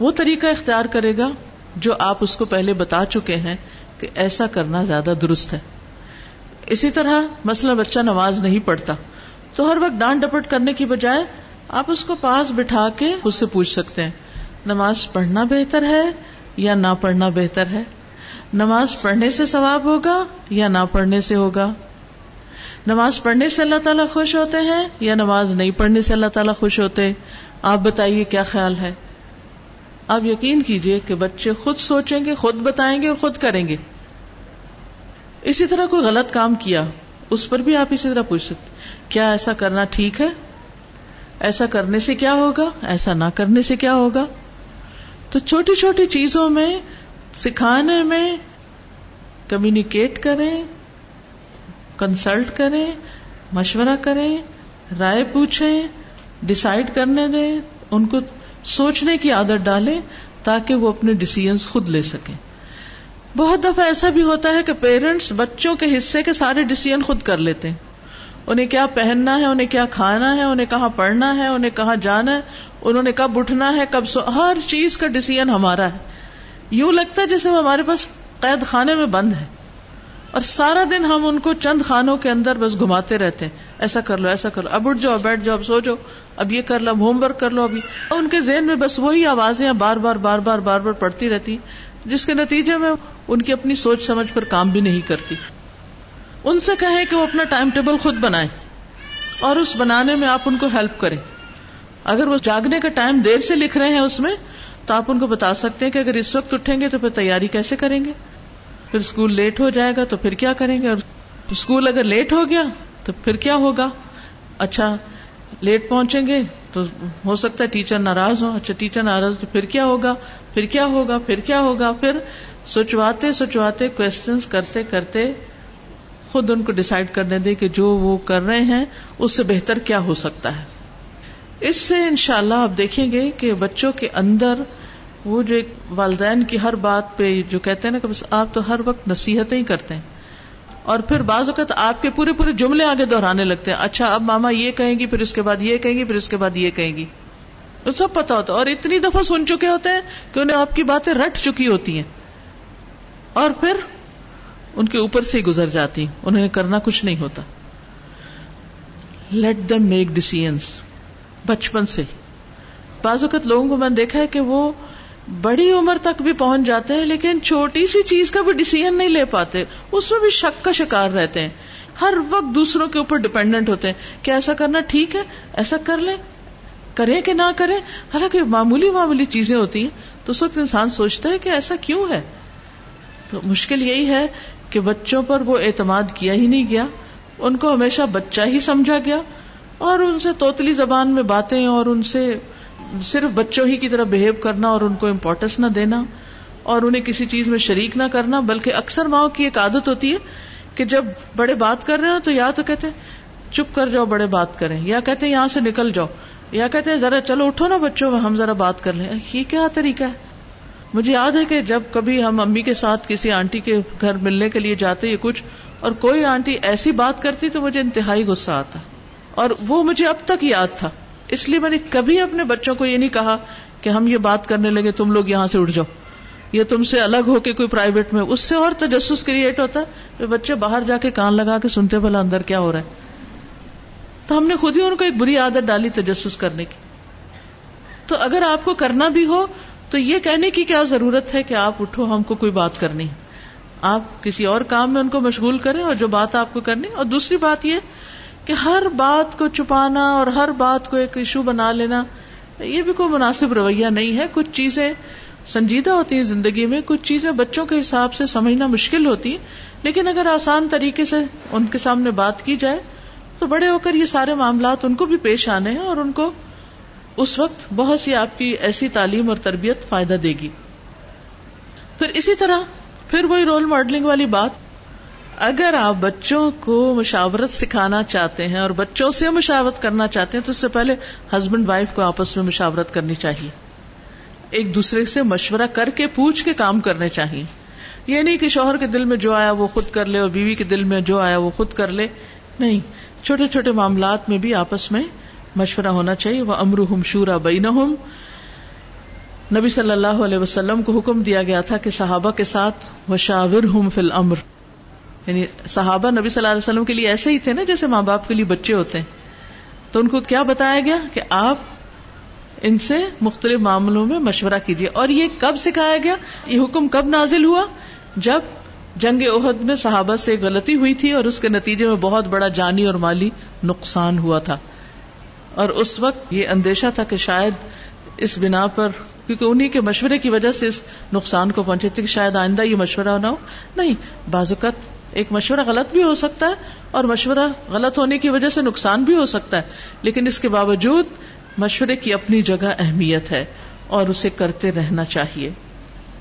Speaker 1: وہ طریقہ اختیار کرے گا جو آپ اس کو پہلے بتا چکے ہیں کہ ایسا کرنا زیادہ درست ہے۔ اسی طرح مسئلہ بچہ نماز نہیں پڑھتا، تو ہر وقت ڈانٹ ڈپٹ کرنے کی بجائے آپ اس کو پاس بٹھا کے اس سے پوچھ سکتے ہیں، نماز پڑھنا بہتر ہے یا نہ پڑھنا بہتر ہے؟ نماز پڑھنے سے ثواب ہوگا یا نہ پڑھنے سے ہوگا؟ نماز پڑھنے سے اللہ تعالیٰ خوش ہوتے ہیں یا نماز نہیں پڑھنے سے اللہ تعالیٰ خوش ہوتے آپ بتائیے کیا خیال ہے؟ آپ یقین کیجیے کہ بچے خود سوچیں گے، خود بتائیں گے اور خود کریں گے۔ اسی طرح کوئی غلط کام کیا، اس پر بھی آپ اسی طرح پوچھ سکتے کیا ایسا کرنا ٹھیک ہے؟ ایسا کرنے سے کیا ہوگا؟ ایسا نہ کرنے سے کیا ہوگا؟ تو چھوٹی چھوٹی چیزوں میں، سکھانے میں، کمیونیکیٹ کریں کنسلٹ کریں، مشورہ کریں، رائے پوچھیں ڈسائڈ کرنے دیں، ان کو سوچنے کی عادت ڈالیں تاکہ وہ اپنے ڈسیزنس خود لے سکیں۔ بہت دفعہ ایسا بھی ہوتا ہے کہ پیرنٹس بچوں کے حصے کے سارے ڈسیزن خود کر لیتے ہیں۔ انہیں کیا پہننا ہے، انہیں کیا کھانا ہے، انہیں کہاں پڑھنا ہے، انہیں کہاں جانا ہے، انہوں نے کب اٹھنا ہے، کب سو، ہر چیز کا ڈسیزن ہمارا ہے۔ یوں لگتا ہے جیسے وہ ہمارے پاس قید خانے میں بند ہے۔ اور سارا دن ہم ان کو چند خانوں کے اندر بس گھماتے رہتے ہیں۔ ایسا کر لو، ایسا کر لو۔ اب اٹھ جاؤ، بیٹھ جاؤ، اب سو جاؤ۔ اب یہ کر لو ہوم ورک کر لو۔ ابھی ان کے ذہن میں بس وہی آوازیں بار بار بار بار بار بار پڑتی رہتی جس کے نتیجے میں ان کی اپنی سوچ سمجھ پر کام بھی نہیں کرتی۔ ان سے کہیں کہ وہ اپنا ٹائم ٹیبل خود بنائیں اور اس بنانے میں آپ ان کو ہیلپ کریں۔ اگر وہ جاگنے کا ٹائم دیر سے لکھ رہے ہیں اس میں، تو آپ ان کو بتا سکتے ہیں کہ اگر اس وقت اٹھیں گے تو پھر تیاری کیسے کریں گے؟ پھر اسکول لیٹ ہو جائے گا تو پھر کیا کریں گے؟ اور اسکول اگر لیٹ ہو گیا تو پھر کیا ہوگا؟ اچھا لیٹ پہنچیں گے تو ہو سکتا ہے ٹیچر ناراض ہو اچھا ٹیچر ناراض، تو پھر کیا ہوگا؟ پھر کیا ہوگا؟ پھر کیا ہوگا؟ پھر سوچواتے سوچواتے کوشچنس کرتے کرتے خود ان کو ڈسائڈ کرنے دے کہ جو وہ کر رہے ہیں، اس سے بہتر کیا ہو سکتا ہے۔ اس سے انشاءاللہ اللہ آپ دیکھیں گے کہ بچوں کے اندر وہ جو ایک والدین کی ہر بات پہ جو کہتے ہیں نا کہ بس آپ تو ہر وقت نصیحتیں ہی کرتے ہیں۔ اور پھر بعض اوقات آپ کے پورے پورے جملے آگے دہرانے لگتے ہیں۔ اچھا اب ماما یہ کہیں گی، پھر اس کے بعد یہ کہیں گی، پھر اس کے بعد یہ کہیں گی۔ تو سب پتا ہوتا اور اتنی دفعہ سن چکے ہوتے ہیں کہ انہیں آپ کی باتیں رٹ چکی ہوتی ہیں۔ اور پھر ان کے اوپر سے گزر جاتی انہیں کرنا کچھ نہیں ہوتا۔ لیٹ دم میک ڈسیزنس بچپن سے۔ بعض اوقات لوگوں کو میں نے دیکھا ہے کہ وہ بڑی عمر تک بھی پہنچ جاتے ہیں، لیکن چھوٹی سی چیز کا بھی ڈسیزن نہیں لے پاتے۔ اس میں بھی شک کا شکار رہتے ہیں۔ ہر وقت دوسروں کے اوپر ڈپینڈنٹ ہوتے ہیں کہ ایسا کرنا ٹھیک ہے، ایسا کر لیں۔ کریں کہ نہ کریں۔ حالانکہ معمولی معمولی چیزیں ہوتی ہیں۔ تو اس وقت انسان سوچتا ہے کہ ایسا کیوں ہے؟ تو مشکل یہی ہے کہ بچوں پر وہ اعتماد کیا ہی نہیں گیا۔ ان کو ہمیشہ بچہ ہی سمجھا گیا اور ان سے توتلی زبان میں باتیں اور ان سے صرف بچوں ہی کی طرح بہیو کرنا اور ان کو امپورٹینس نہ دینا اور انہیں کسی چیز میں شریک نہ کرنا، بلکہ اکثر ماؤں کی ایک عادت ہوتی ہے کہ جب بڑے بات کر رہے ہیں تو یا تو کہتے ہیں، چپ کر جاؤ بڑے بات کریں، یا کہتے ہیں یہاں سے نکل جاؤ، یا کہتے ہیں ذرا چلو اٹھو نا بچوں، ہم ذرا بات کر لیں۔ یہ کیا طریقہ ہے؟ مجھے یاد ہے کہ جب کبھی ہم امی کے ساتھ کسی آنٹی کے گھر ملنے کے لیے جاتے یا کچھ، اور کوئی آنٹی ایسی بات کرتی تو مجھے انتہائی غصہ آتا، اور وہ مجھے اب تک یاد تھا۔ اس لیے میں نے کبھی اپنے بچوں کو یہ نہیں کہا کہ ہم یہ بات کرنے لگے، تم لوگ یہاں سے اٹھ جاؤ۔ یا تم سے الگ ہو کے کوئی پرائیویٹ میں، اس سے اور تجسس کریٹ ہوتا ہے بچے باہر جا کے کان لگا کے سنتے بھلا اندر کیا ہو رہا ہے۔ تو ہم نے خود ہی ان کو ایک بری عادت ڈالی تجسس کرنے کی۔ تو اگر آپ کو کرنا بھی ہو، تو یہ کہنے کی کیا ضرورت ہے کہ آپ اٹھو، ہم کو کوئی بات کرنی آپ کسی اور کام میں ان کو مشغول کریں اور جو بات آپ کو کرنی اور دوسری بات یہ کہ ہر بات کو چھپانا اور ہر بات کو ایک ایشو بنا لینا، یہ بھی کوئی مناسب رویہ نہیں ہے۔ کچھ چیزیں سنجیدہ ہوتی ہیں زندگی میں، کچھ چیزیں بچوں کے حساب سے سمجھنا مشکل ہوتی لیکن اگر آسان طریقے سے ان کے سامنے بات کی جائے، تو بڑے ہو کر یہ سارے معاملات ان کو بھی پیش آنے ہیں اور ان کو اس وقت بہت سی آپ کی ایسی تعلیم اور تربیت فائدہ دے گی۔ پھر اسی طرح، پھر وہی رول ماڈلنگ والی بات اگر آپ بچوں کو مشاورت سکھانا چاہتے ہیں اور بچوں سے مشاورت کرنا چاہتے ہیں تو اس سے پہلے ہسبینڈ وائف کو آپس میں مشاورت کرنی چاہیے۔ ایک دوسرے سے مشورہ کر کے پوچھ کے کام کرنے چاہیے۔ یہ نہیں کہ شوہر کے دل میں جو آیا وہ خود کر لے اور بیوی کے دل میں جو آیا وہ خود کر لے۔ نہیں، چھوٹے چھوٹے معاملات میں بھی آپس میں مشورہ ہونا چاہیے۔ وہ امر ہم شورا بین نبی صلی اللہ علیہ وسلم کو حکم دیا گیا تھا کہ صحابہ کے ساتھ وہ شاور ہم فل امر یعنی صحابہ نبی صلی اللہ علیہ وسلم کے لیے ایسے ہی تھے نا جیسے ماں باپ کے لیے بچے ہوتے ہیں۔ تو ان کو کیا بتایا گیا کہ آپ ان سے مختلف معاملوں میں مشورہ کیجیے اور یہ کب سکھایا گیا؟ یہ حکم کب نازل ہوا؟ جب جنگ عہد میں صحابہ سے غلطی ہوئی تھی اور اس کے نتیجے میں بہت بڑا جانی اور مالی نقصان ہوا تھا۔ اور اس وقت یہ اندیشہ تھا کہ شاید اس بنا پر، کیونکہ انہیں کے مشورے کی وجہ سے اس نقصان کو پہنچے تھے کہ شاید آئندہ یہ مشورہ نہ ہو۔ نہیں، بعض اوقات ایک مشورہ غلط بھی ہو سکتا ہے اور مشورہ غلط ہونے کی وجہ سے نقصان بھی ہو سکتا ہے، لیکن اس کے باوجود مشورے کی اپنی جگہ اہمیت ہے اور اسے کرتے رہنا چاہیے۔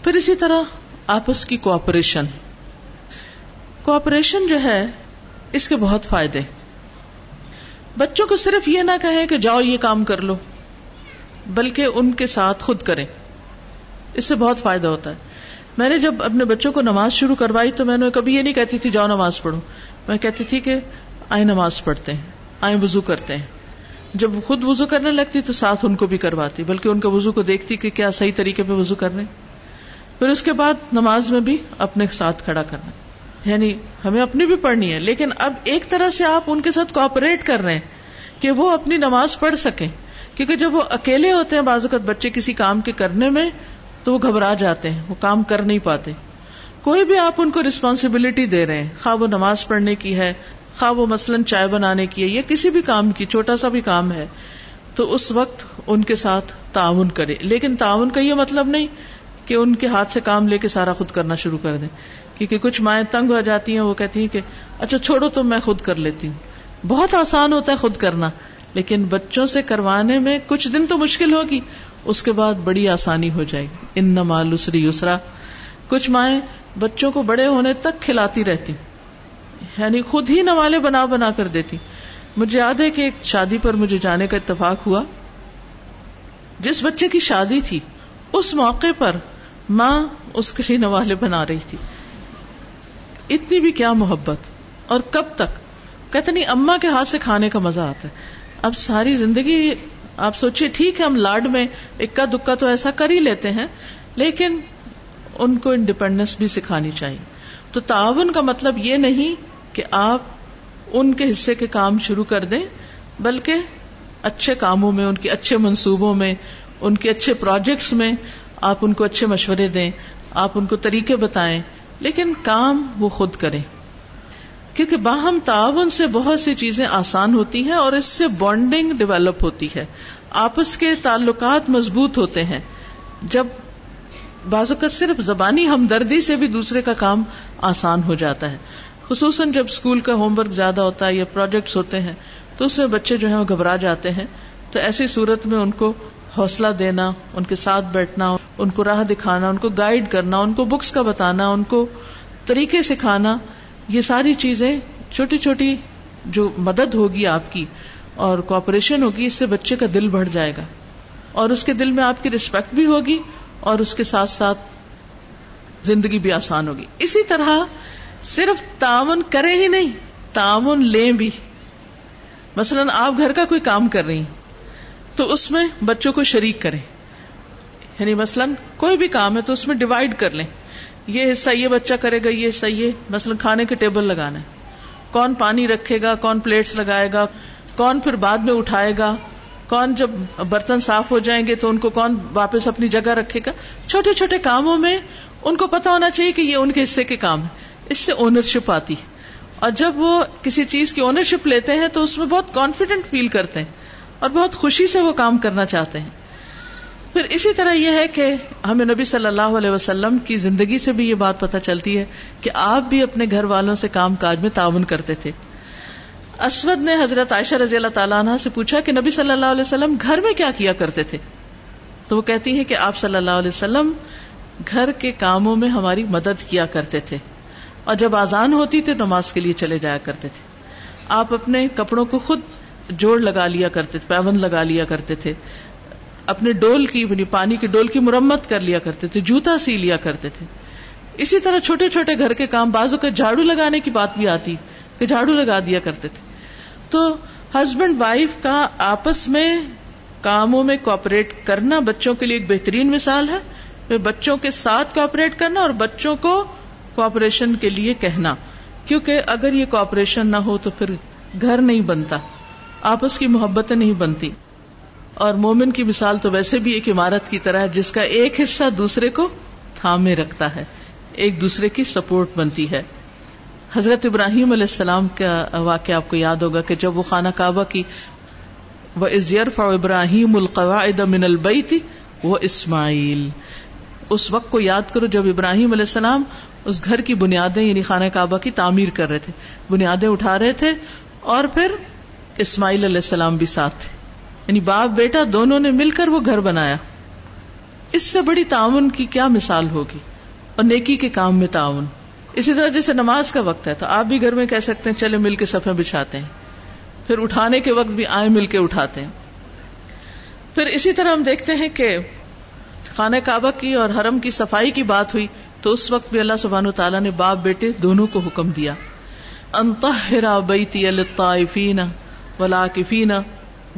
Speaker 1: پھر اسی طرح آپس کی کوآپریشن۔ کوآپریشن جو ہے، اس کے بہت فائدے۔ بچوں کو صرف یہ نہ کہیں کہ جاؤ یہ کام کر لو، بلکہ ان کے ساتھ خود کریں۔ اس سے بہت فائدہ ہوتا ہے۔ میں نے جب اپنے بچوں کو نماز شروع کروائی تو میں نے کبھی یہ نہیں کہتی تھی، جاؤ نماز پڑھو۔ میں کہتی تھی کہ آئے نماز پڑھتے ہیں آئے وزو کرتے ہیں۔ جب خود وزو کرنے لگتی تو ساتھ ان کو بھی کرواتی، بلکہ ان کے وزو کو دیکھتی کہ کیا صحیح طریقے پہ وزو کر رہے پھر اس کے بعد نماز میں بھی اپنے ساتھ کھڑا کرنا۔ یعنی ہمیں اپنی بھی پڑھنی ہے، لیکن اب ایک طرح سے آپ ان کے ساتھ کوپریٹ کر رہے ہیں کہ وہ اپنی نماز پڑھ سکیں۔ کیونکہ جب وہ اکیلے ہوتے ہیں، بعض اوقات بچے کسی کام کے کرنے میں تو وہ گھبرا جاتے ہیں، وہ کام کر نہیں پاتے۔ کوئی بھی آپ ان کو ریسپانسبلٹی دے رہے ہیں، خواہ وہ نماز پڑھنے کی ہے، خواہ وہ مثلاً چائے بنانے کی ہے، یا کسی بھی کام کی، چھوٹا سا بھی کام ہے، تو اس وقت ان کے ساتھ تعاون کرے۔ لیکن تعاون کا یہ مطلب نہیں کہ ان کے ہاتھ سے کام لے کے سارا خود کرنا شروع کر دیں۔ کیونکہ کچھ مائیں تنگ ہو جاتی ہیں، وہ کہتی ہیں کہ اچھا چھوڑو تو میں خود کر لیتی ہوں۔ بہت آسان ہوتا ہے خود کرنا، لیکن بچوں سے کروانے میں کچھ دن تو مشکل ہوگی۔ اس کے بعد بڑی آسانی ہو جائے گی۔ ان نمالسری یسرا۔ کچھ مائیں بچوں کو بڑے ہونے تک کھلاتی رہتی۔ یعنی خود ہی نوالے بنا بنا کر دیتی۔ مجھے یاد ہے کہ ایک شادی پر مجھے جانے کا اتفاق ہوا۔ جس بچے کی شادی تھی، اس موقع پر ماں اس کے لیے نوالے بنا رہی تھی۔ اتنی بھی کیا محبت۔ اور کب تک؟ کہتے نہیں اما کے ہاتھ سے کھانے کا مزہ آتا ہے۔ اب ساری زندگی آپ سوچیے ٹھیک ہے ہم لاڈ میں اکا دکا تو ایسا کر ہی لیتے ہیں، لیکن ان کو انڈیپینڈینس بھی سکھانی چاہیے۔ تو تعاون کا مطلب یہ نہیں کہ آپ ان کے حصے کے کام شروع کر دیں، بلکہ اچھے کاموں میں، ان کے اچھے منصوبوں میں، ان کے اچھے پروجیکٹس میں آپ ان کو اچھے مشورے دیں، آپ ان کو طریقے بتائیں، لیکن کام وہ خود کریں۔ کیونکہ باہم تعاون سے بہت سی چیزیں آسان ہوتی ہیں اور اس سے بانڈنگ ڈیولپ ہوتی ہے۔ آپس کے تعلقات مضبوط ہوتے ہیں۔ جب بعض اوقات صرف زبانی ہمدردی سے بھی دوسرے کا کام آسان ہو جاتا ہے۔ خصوصاً جب اسکول کا ہوم ورک زیادہ ہوتا ہے یا پروجیکٹس ہوتے ہیں تو اس میں بچے جو ہیں وہ گھبرا جاتے ہیں۔ تو ایسی صورت میں ان کو حوصلہ دینا، ان کے ساتھ بیٹھنا، ان کو راہ دکھانا، ان کو گائیڈ کرنا، ان کو بکس کا بتانا، ان کو طریقے سکھانا یہ ساری چیزیں چھوٹی چھوٹی جو مدد ہوگی آپ کی اور کوپریشن ہوگی، اس سے بچے کا دل بڑھ جائے گا۔ اور اس کے دل میں آپ کی ریسپیکٹ بھی ہوگی اور اس کے ساتھ ساتھ زندگی بھی آسان ہوگی۔ اسی طرح صرف تعاون کرے ہی نہیں، تعاون لیں بھی۔ مثلاً آپ گھر کا کوئی کام کر رہی تو اس میں بچوں کو شریک کریں۔ یعنی مثلاً کوئی بھی کام ہے تو اس میں ڈیوائڈ کر لیں۔ یہ حصہ یہ بچہ کرے گا، یہ حصہ یہ۔ مثلاً کھانے کے ٹیبل لگانا ہے۔ کون پانی رکھے گا، کون پلیٹس لگائے گا، کون پھر بعد میں اٹھائے گا، کون جب برتن صاف ہو جائیں گے تو ان کو کون واپس اپنی جگہ رکھے گا۔ چھوٹے چھوٹے کاموں میں ان کو پتا ہونا چاہیے کہ یہ ان کے حصے کے کام ہے اس سے اونرشپ آتی ہے۔ اور جب وہ کسی چیز کی اونرشپ لیتے ہیں تو اس میں بہت کانفیڈنٹ فیل کرتے ہیں اور بہت خوشی سے وہ کام کرنا چاہتے ہیں۔ پھر اسی طرح یہ ہے کہ ہمیں نبی صلی اللہ علیہ وسلم کی زندگی سے بھی یہ بات پتہ چلتی ہے کہ آپ بھی اپنے گھر والوں سے کام کاج میں تعاون کرتے تھے۔ اسود نے حضرت عائشہ رضی اللہ تعالیٰ عنہ سے پوچھا کہ نبی صلی اللہ علیہ وسلم گھر میں کیا کیا کرتے تھے؟ تو وہ کہتی ہے کہ آپ صلی اللہ علیہ وسلم گھر کے کاموں میں ہماری مدد کیا کرتے تھے اور جب آزان ہوتی تو نماز کے لیے چلے جایا کرتے تھے۔ آپ اپنے کپڑوں کو خود جوڑ لگا لیا کرتے تھے، پیون لگا لیا کرتے تھے۔ اپنے ڈول کی یعنی پانی کی ڈول کی مرمت کر لیا کرتے تھے، جوتا سی لیا کرتے تھے۔ اسی طرح چھوٹے چھوٹے گھر کے کام بازو کے جھاڑو لگانے کی بات بھی آتی، کہ جھاڑو لگا دیا کرتے تھے۔ تو ہسبینڈ وائف کا آپس میں کاموں میں کوپریٹ کرنا بچوں کے لیے ایک بہترین مثال ہے۔ بچوں کے ساتھ کوپریٹ کرنا اور بچوں کو کوپریشن کے لیے کہنا۔ کیونکہ اگر یہ کوپریشن نہ ہو تو پھر گھر نہیں بنتا، آپس کی محبتیں نہیں بنتی۔ اور مومن کی مثال تو ویسے بھی ایک عمارت کی طرح ہے، جس کا ایک حصہ دوسرے کو تھامے رکھتا ہے، ایک دوسرے کی سپورٹ بنتی ہے۔ حضرت ابراہیم علیہ السلام کا واقعہ آپ کو یاد ہوگا کہ جب وہ خانہ کعبہ کی وہ ازیرف ابراہیم القواعد من البیت وہ اسماعیل اس وقت کو یاد کرو جب ابراہیم علیہ السلام اس گھر کی بنیادیں یعنی خانہ کعبہ کی تعمیر کر رہے تھے۔ بنیادیں اٹھا رہے تھے اور پھر اسماعیل علیہ السلام بھی ساتھ تھے۔ یعنی باپ بیٹا دونوں نے مل کر وہ گھر بنایا۔ اس سے بڑی تعاون کی کیا مثال ہوگی؟ اور نیکی کے کام میں تعاون۔ اسی طرح جیسے نماز کا وقت ہے، تو آپ بھی گھر میں کہہ سکتے ہیں، چلے مل کے سفے بچھاتے ہیں۔ پھر اٹھانے کے وقت بھی آئے مل کے اٹھاتے ہیں۔ پھر اسی طرح ہم دیکھتے ہیں کہ خانہ کعبہ کی اور حرم کی صفائی کی بات ہوئی، تو اس وقت بھی اللہ سبحان تعالیٰ نے باپ بیٹے دونوں کو حکم دیا۔ انتہرا بیتی الطائفین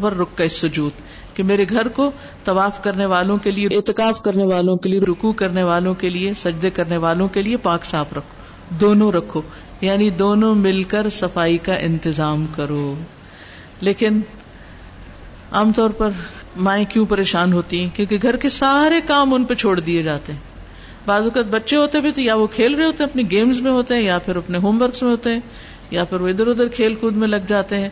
Speaker 1: ولاکفین ورک سجود کہ میرے گھر کو طواف کرنے والوں کے لیے اعتکاف کرنے والوں کے لیے رکو کرنے والوں کے لیے سجدے کرنے والوں کے لیے پاک صاف رکھو دونوں رکھو یعنی دونوں مل کر صفائی کا انتظام کرو۔ لیکن عام طور پر مائیں کیوں پریشان ہوتی ہیں؟ کیونکہ گھر کے سارے کام ان پہ چھوڑ دیے جاتے ہیں۔ بعض اوقات بچے ہوتے بھی تو یا وہ کھیل رہے ہوتے ہیں اپنی گیمز میں ہوتے ہیں یا پھر اپنے ہوم ورکس میں ہوتے ہیں یا پھر وہ ادھر ادھر کھیل کود میں لگ جاتے ہیں۔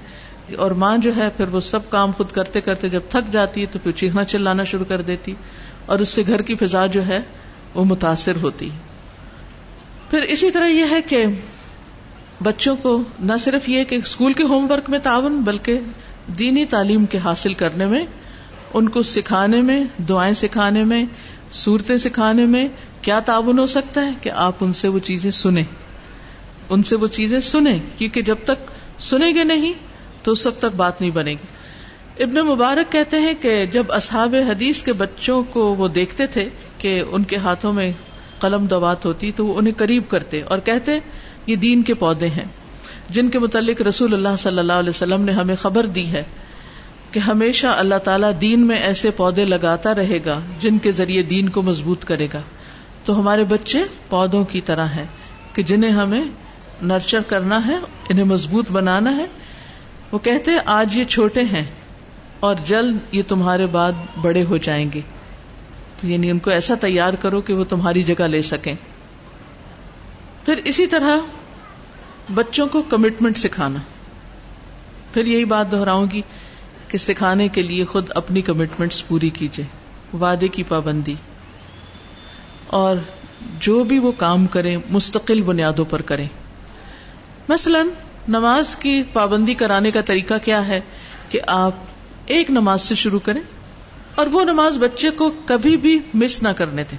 Speaker 1: اور ماں جو ہے پھر وہ سب کام خود کرتے کرتے جب تھک جاتی ہے تو پھر چیخنا چلانا شروع کر دیتی اور اس سے گھر کی فضا جو ہے وہ متاثر ہوتی پھر اسی طرح یہ ہے کہ بچوں کو نہ صرف یہ کہ اسکول کے ہوم ورک میں تعاون بلکہ دینی تعلیم کے حاصل کرنے میں، ان کو سکھانے میں، دعائیں سکھانے میں، صورتیں سکھانے میں کیا تعاون ہو سکتا ہے کہ آپ ان سے وہ چیزیں سنیں۔ ان سے وہ چیزیں سنیں، کیونکہ جب تک سنیں گے نہیں تو اس وقت تک بات نہیں بنے گی۔ ابن مبارک کہتے ہیں کہ جب اصحاب حدیث کے بچوں کو وہ دیکھتے تھے کہ ان کے ہاتھوں میں قلم دوات ہوتی تو وہ انہیں قریب کرتے اور کہتے، یہ دین کے پودے ہیں۔ جن کے متعلق رسول اللہ صلی اللہ علیہ وسلم نے ہمیں خبر دی ہے کہ ہمیشہ اللہ تعالیٰ دین میں ایسے پودے لگاتا رہے گا جن کے ذریعے دین کو مضبوط کرے گا۔ تو ہمارے بچے پودوں کی طرح ہیں کہ جنہیں ہمیں نرچر کرنا ہے، انہیں مضبوط بنانا ہے وہ کہتے آج یہ چھوٹے ہیں اور جلد یہ تمہارے بعد بڑے ہو جائیں گے۔ یعنی ان کو ایسا تیار کرو کہ وہ تمہاری جگہ لے سکیں۔ پھر اسی طرح بچوں کو کمٹمنٹ سکھانا۔ پھر یہی بات دہراؤں گی کہ سکھانے کے لیے خود اپنی کمٹمنٹس پوری کیجیے وعدے کی پابندی۔ اور جو بھی وہ کام کرے مستقل بنیادوں پر کریں۔ مثلا نماز کی پابندی کرانے کا طریقہ کیا ہے کہ آپ ایک نماز سے شروع کریں اور وہ نماز بچے کو کبھی بھی مس نہ کرنے دیں۔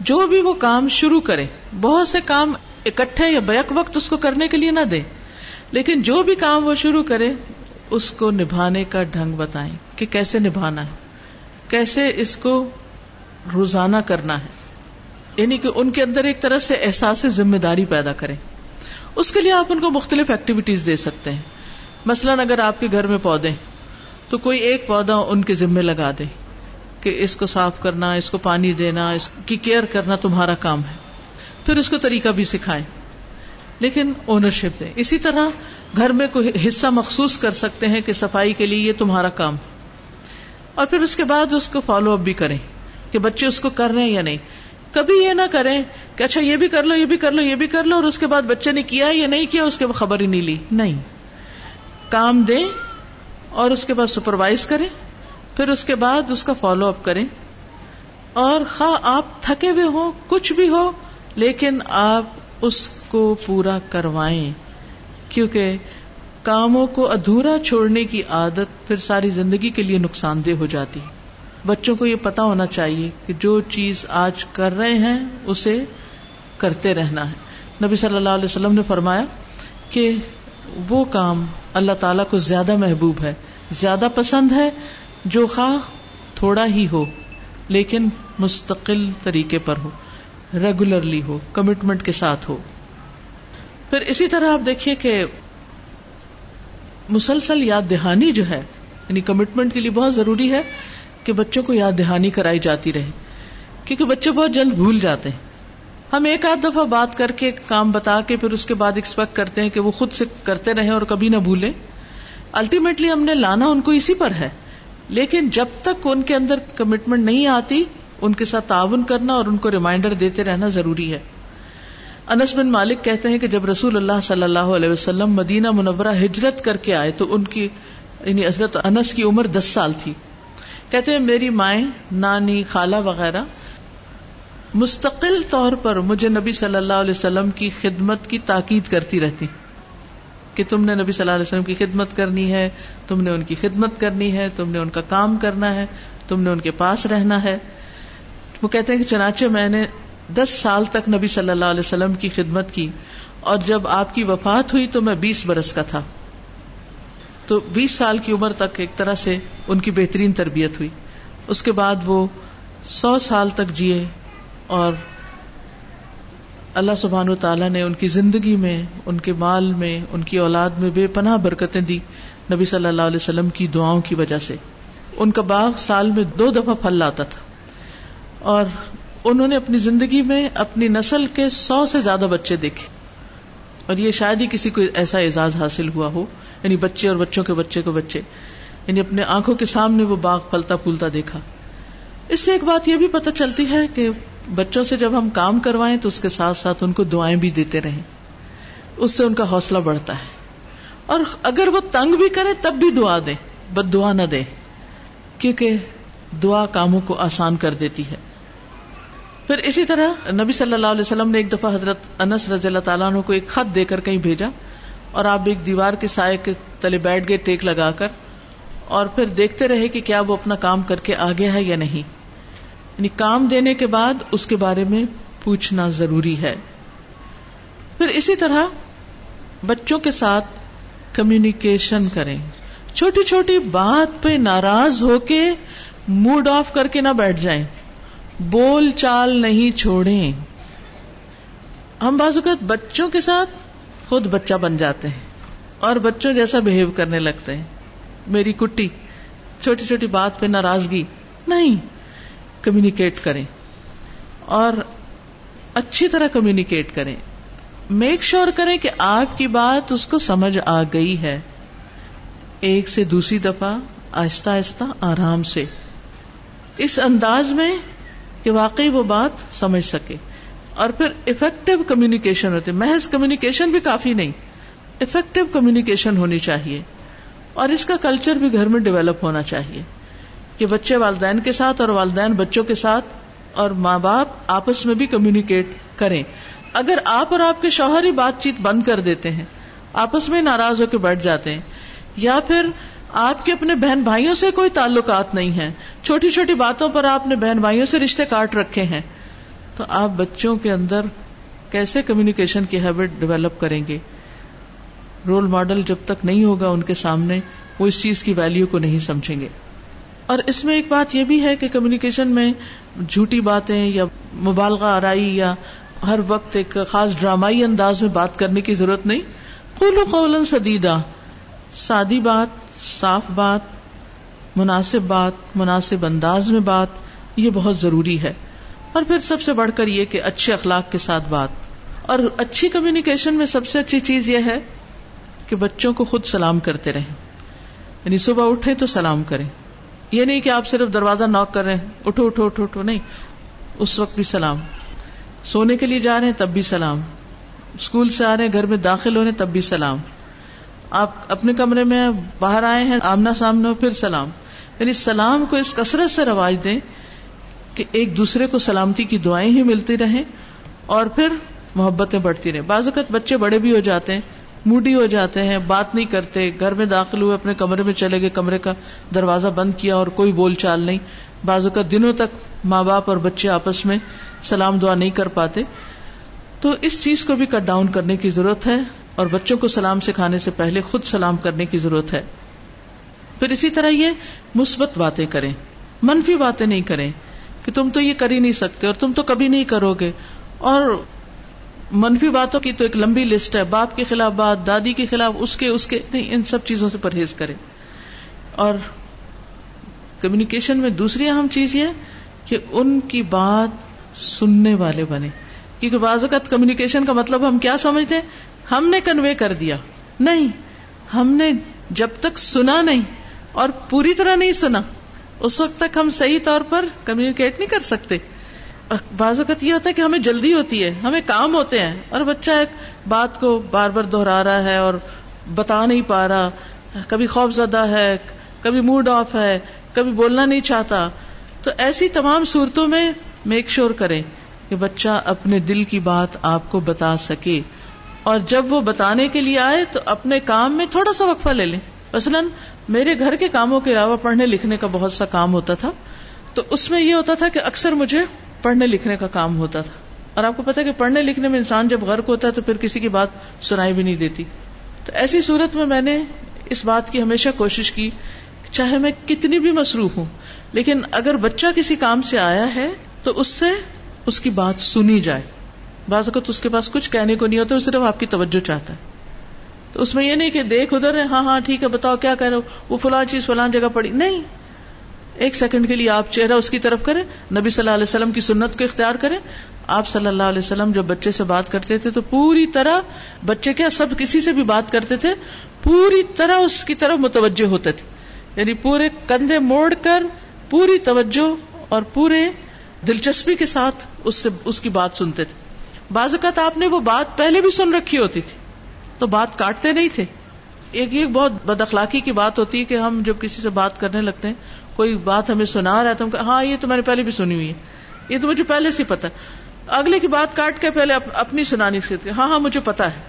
Speaker 1: جو بھی وہ کام شروع کرے بہت سے کام اکٹھے یا بیک وقت اس کو کرنے کے لیے نہ دے لیکن جو بھی کام وہ شروع کرے اس کو نبھانے کا ڈھنگ بتائیں کہ کیسے نبھانا ہے، کیسے اس کو روزانہ کرنا ہے۔ یعنی کہ ان کے اندر ایک طرح سے احساس ذمہ داری پیدا کریں۔ اس کے لیے آپ ان کو مختلف ایکٹیویٹیز دے سکتے ہیں۔ مثلاً اگر آپ کے گھر میں پودے تو کوئی ایک پودا ان کے ذمے لگا دے کہ اس کو صاف کرنا، اس کو پانی دینا، اس کی کیئر کرنا تمہارا کام ہے۔ پھر اس کو طریقہ بھی سکھائیں۔ لیکن اونرشپ دیں۔ اسی طرح گھر میں کوئی حصہ مخصوص کر سکتے ہیں کہ صفائی کے لیے یہ تمہارا کام اور پھر اس کے بعد اس کو فالو اپ بھی کریں کہ بچے اس کو کر رہے ہیں یا نہیں۔ کبھی یہ نہ کریں کہ اچھا یہ بھی کر لو، یہ بھی کر لو، یہ بھی کر لو، اور اس کے بعد بچے نے کیا یا نہیں کیا، اس کے خبر ہی نہیں لی۔ نہیں۔ کام دیں اور اس کے بعد سپروائز کریں، پھر اس کے بعد اس کا فالو اپ کریں۔ اور خواہ آپ تھکے ہوئے ہو کچھ بھی ہو، لیکن آپ اس کو پورا کروائیں۔ کیونکہ کاموں کو ادھورا چھوڑنے کی عادت پھر ساری زندگی کے لیے نقصان دہ ہو جاتی۔ بچوں کو یہ پتا ہونا چاہیے کہ جو چیز آج کر رہے ہیں، اسے کرتے رہنا ہے۔ نبی صلی اللہ علیہ وسلم نے فرمایا کہ وہ کام اللہ تعالی کو زیادہ محبوب ہے، زیادہ پسند ہے، جو خواہ تھوڑا ہی ہو، لیکن مستقل طریقے پر ہو ریگولرلی ہو کمٹمنٹ کے ساتھ ہو۔ پھر اسی طرح آپ دیکھیے کہ مسلسل یاد دہانی جو ہے یعنی کمٹمنٹ کے لیے بہت ضروری ہے کہ بچوں کو یاد دہانی کرائی جاتی رہے۔ کیونکہ بچے بہت جلد بھول جاتے ہیں۔ ہم ایک آدھ دفعہ بات کر کے کام بتا کے پھر اس کے بعد ایکسپیکٹ کرتے ہیں کہ وہ خود سے کرتے رہے اور کبھی نہ بھولے الٹیمیٹلی ہم نے لانا ان کو اسی پر ہے۔ لیکن جب تک ان کے اندر کمٹمنٹ نہیں آتی، ان کے ساتھ تعاون کرنا اور ان کو ریمائنڈر دیتے رہنا ضروری ہے۔ انس بن مالک کہتے ہیں کہ جب رسول اللہ صلی اللہ علیہ وسلم مدینہ منورہ ہجرت کر کے آئے تو ان کی یعنی حضرت انس کی عمر دس سال تھی۔ کہتے ہیں، میری مائیں، نانی، خالہ وغیرہ مستقل طور پر مجھے نبی صلی اللہ علیہ وسلم کی خدمت کی تاکید کرتی رہتی کہ تم نے نبی صلی اللہ علیہ وسلم کی خدمت کرنی ہے، تم نے ان کی خدمت کرنی ہے، تم نے ان کا کام کرنا ہے، تم نے ان کے پاس رہنا ہے۔ وہ کہتے ہیں کہ چنانچہ میں نے دس سال تک نبی صلی اللہ علیہ وسلم کی خدمت کی اور جب آپ کی وفات ہوئی تو میں بیس برس کا تھا۔ تو بیس سال کی عمر تک ایک طرح سے ان کی بہترین تربیت ہوئی۔ اس کے بعد وہ سو سال تک جیے۔ اور اللہ سبحان و تعالیٰ نے ان کی زندگی میں، ان کے مال میں، ان کی اولاد میں بے پناہ برکتیں دی نبی صلی اللہ علیہ وسلم کی دعاؤں کی وجہ سے۔ ان کا باغ سال میں دو دفعہ پھل لاتا تھا۔ اور انہوں نے اپنی زندگی میں اپنی نسل کے سو سے زیادہ بچے دیکھے۔ اور یہ شاید ہی کسی کو ایسا اعزاز حاصل ہوا ہو یعنی بچے اور بچوں کے بچے کو بچے یعنی اپنے آنکھوں کے سامنے وہ باغ پھلتا پھولتا دیکھا۔ اس سے ایک بات یہ بھی پتہ چلتی ہے کہ بچوں سے جب ہم کام کروائیں تو اس کے ساتھ ساتھ ان کو دعائیں بھی دیتے رہیں۔ اس سے ان کا حوصلہ بڑھتا ہے۔ اور اگر وہ تنگ بھی کرے تب بھی دعا دے بد دعا نہ دے کیونکہ دعا کاموں کو آسان کر دیتی ہے۔ پھر اسی طرح نبی صلی اللہ علیہ وسلم نے ایک دفعہ حضرت انس رضی اللہ تعالیٰ عنہ کو ایک خط دے کر کہیں بھیجا اور آپ ایک دیوار کے سائے کے تلے بیٹھ گئے ٹیک لگا کر اور پھر دیکھتے رہے کہ کیا وہ اپنا کام کر کے آگے ہے یا نہیں۔ یعنی کام دینے کے بعد اس کے بارے میں پوچھنا ضروری ہے۔ پھر اسی طرح بچوں کے ساتھ کمیونیکیشن کریں۔ چھوٹی چھوٹی بات پہ ناراض ہو کے موڈ آف کر کے نہ بیٹھ جائیں۔ بول چال نہیں چھوڑیں۔ ہم بعض اوقات بچوں کے ساتھ خود بچہ بن جاتے ہیں اور بچوں جیسا بہیو کرنے لگتے ہیں۔ میری کٹی، چھوٹی چھوٹی بات پہ ناراضگی۔ نہیں۔ کمیونیکیٹ کریں اور اچھی طرح کمیونیکیٹ کریں۔ میک شیور کریں کہ آپ کی بات اس کو سمجھ آ گئی ہے۔ ایک سے دوسری دفعہ آہستہ آہستہ آرام سے۔ اس انداز میں کہ واقعی وہ بات سمجھ سکے۔ اور پھر افیکٹو کمیونیکیشن ہوتے۔ محض کمیونیکیشن بھی کافی نہیں۔ افیکٹو کمیونیکیشن ہونی چاہیے۔ اور اس کا کلچر بھی گھر میں ڈیولپ ہونا چاہیے۔ کہ بچے والدین کے ساتھ اور والدین بچوں کے ساتھ اور ماں باپ آپس میں بھی کمیونیکیٹ کریں۔ اگر آپ اور آپ کے شوہر ہی بات چیت بند کر دیتے ہیں، آپس میں ناراض ہو کے بیٹھ جاتے ہیں، یا پھر آپ کے اپنے بہن بھائیوں سے کوئی تعلقات نہیں ہیں، چھوٹی چھوٹی باتوں پر آپ نے بہن بھائیوں سے رشتے کاٹ رکھے ہیں، تو آپ بچوں کے اندر کیسے کمیونیکیشن کی ہیبٹ ڈیولپ کریں گے؟ رول ماڈل جب تک نہیں ہوگا ان کے سامنے، وہ اس چیز کی ویلو کو نہیں سمجھیں گے۔ اور اس میں ایک بات یہ بھی ہے کہ کمیونیکیشن میں جھوٹی باتیں یا مبالغہ آرائی یا ہر وقت ایک خاص ڈرامائی انداز میں بات کرنے کی ضرورت نہیں۔ قول قول سدیدہ سادی بات، صاف بات، مناسب بات، مناسب انداز میں بات، یہ بہت ضروری ہے۔ اور پھر سب سے بڑھ کر یہ کہ اچھے اخلاق کے ساتھ بات۔ اور اچھی کمیونیکیشن میں سب سے اچھی چیز یہ ہے کہ بچوں کو خود سلام کرتے رہیں۔ یعنی صبح اٹھے تو سلام کریں۔ یہ نہیں کہ آپ صرف دروازہ ناک کر رہے ہیں، اٹھو اٹھو اٹھو اٹھو، نہیں۔ اس وقت بھی سلام۔ سونے کے لیے جا رہے ہیں تب بھی سلام۔ اسکول سے آ رہے ہیں، گھر میں داخل ہو رہے ہیں تب بھی سلام۔ آپ اپنے کمرے میں باہر آئے ہیں، آمنا سامنا پھر سلام۔ یعنی سلام کو اس کثرت سے رواج دیں کہ ایک دوسرے کو سلامتی کی دعائیں ہی ملتی رہیں اور پھر محبتیں بڑھتی رہیں۔ بعض اوقات بچے بڑے بھی ہو جاتے ہیں موڈی ہو جاتے ہیں، بات نہیں کرتے، گھر میں داخل ہوئے، اپنے کمرے میں چلے گئے، کمرے کا دروازہ بند کیا اور کوئی بول چال نہیں۔ بعض اوقات دنوں تک ماں باپ اور بچے آپس میں سلام دعا نہیں کر پاتے۔ تو اس چیز کو بھی کٹ ڈاؤن کرنے کی ضرورت ہے اور بچوں کو سلام سکھانے سے پہلے خود سلام کرنے کی ضرورت ہے۔ پھر اسی طرح یہ مثبت باتیں کریں۔ منفی باتیں نہیں کریں کہ تم تو یہ کر ہی نہیں سکتے اور تم تو کبھی نہیں کرو گے۔ اور منفی باتوں کی تو ایک لمبی لسٹ ہے۔ باپ کے خلاف بات، دادی کے خلاف، اس کے اس کے۔ نہیں، ان سب چیزوں سے پرہیز کرے اور کمیونیکیشن میں دوسری اہم چیز یہ کہ ان کی بات سننے والے بنے کیونکہ بعض اوقات کمیونیکیشن کا مطلب ہم کیا سمجھتے ہیں؟ ہم نے کنوے کر دیا۔ نہیں، ہم نے جب تک سنا نہیں اور پوری طرح نہیں سنا، اس وقت تک ہم صحیح طور پر کمیونیکیٹ نہیں کر سکتے۔ بعض اوقات یہ ہوتا ہے کہ ہمیں جلدی ہوتی ہے، ہمیں کام ہوتے ہیں اور بچہ ایک بات کو بار بار دوہرا رہا ہے اور بتا نہیں پا رہا۔ کبھی خوف زدہ ہے، کبھی موڈ آف ہے، کبھی بولنا نہیں چاہتا۔ تو ایسی تمام صورتوں میں میک شور کریں کہ بچہ اپنے دل کی بات آپ کو بتا سکے۔ اور جب وہ بتانے کے لیے آئے تو اپنے کام میں تھوڑا سا وقفہ لے لیں۔ مثلاً میرے گھر کے کاموں کے علاوہ پڑھنے لکھنے کا بہت سا کام ہوتا تھا۔ تو اس میں یہ ہوتا تھا کہ اکثر مجھے پڑھنے لکھنے کا کام ہوتا تھا۔ اور آپ کو پتا کہ پڑھنے لکھنے میں انسان جب غرق ہوتا ہے تو پھر کسی کی بات سنائی بھی نہیں دیتی۔ تو ایسی صورت میں میں نے اس بات کی ہمیشہ کوشش کی چاہے میں کتنی بھی مصروف ہوں، لیکن اگر بچہ کسی کام سے آیا ہے تو اس سے اس کی بات سنی جائے۔ بعض اوقات اس کے پاس کچھ کہنے کو نہیں ہوتا، وہ صرف آپ کی توجہ چاہتا ہے۔ تو اس میں یہ نہیں کہ دیکھ ادھر ہے ہاں ہاں ٹھیک ہے، بتاؤ کیا کہہ رہے ہو، وہ فلاں چیز فلاں جگہ پڑی نہیں ایک سیکنڈ کے لیے آپ چہرہ اس کی طرف کریں، نبی صلی اللہ علیہ وسلم کی سنت کو اختیار کریں۔ آپ صلی اللہ علیہ وسلم جب بچے سے بات کرتے تھے تو پوری طرح بچے کیا سب کسی سے بھی بات کرتے تھے، پوری طرح اس کی طرف متوجہ ہوتے تھے۔ یعنی پورے کندھے موڑ کر پوری توجہ اور پورے دلچسپی کے ساتھ اس سے، اس کی بات سنتے تھے۔ بعض اوقات آپ نے وہ بات پہلے بھی سن رکھی ہوتی تھی، تو بات کاٹتے نہیں تھے۔ ایک ایک بہت بد اخلاقی کی بات ہوتی ہے کہ ہم جب کسی سے بات کرنے لگتے ہیں کوئی بات ہمیں سنا رہا ہے تو ہاں یہ تو میں نے پہلے بھی سنی ہوئی ہے۔ یہ تو مجھے پہلے سے پتا اگلے کی بات کاٹ کے پہلے اپنی سنانی پھر ہاں ہاں مجھے پتا ہے۔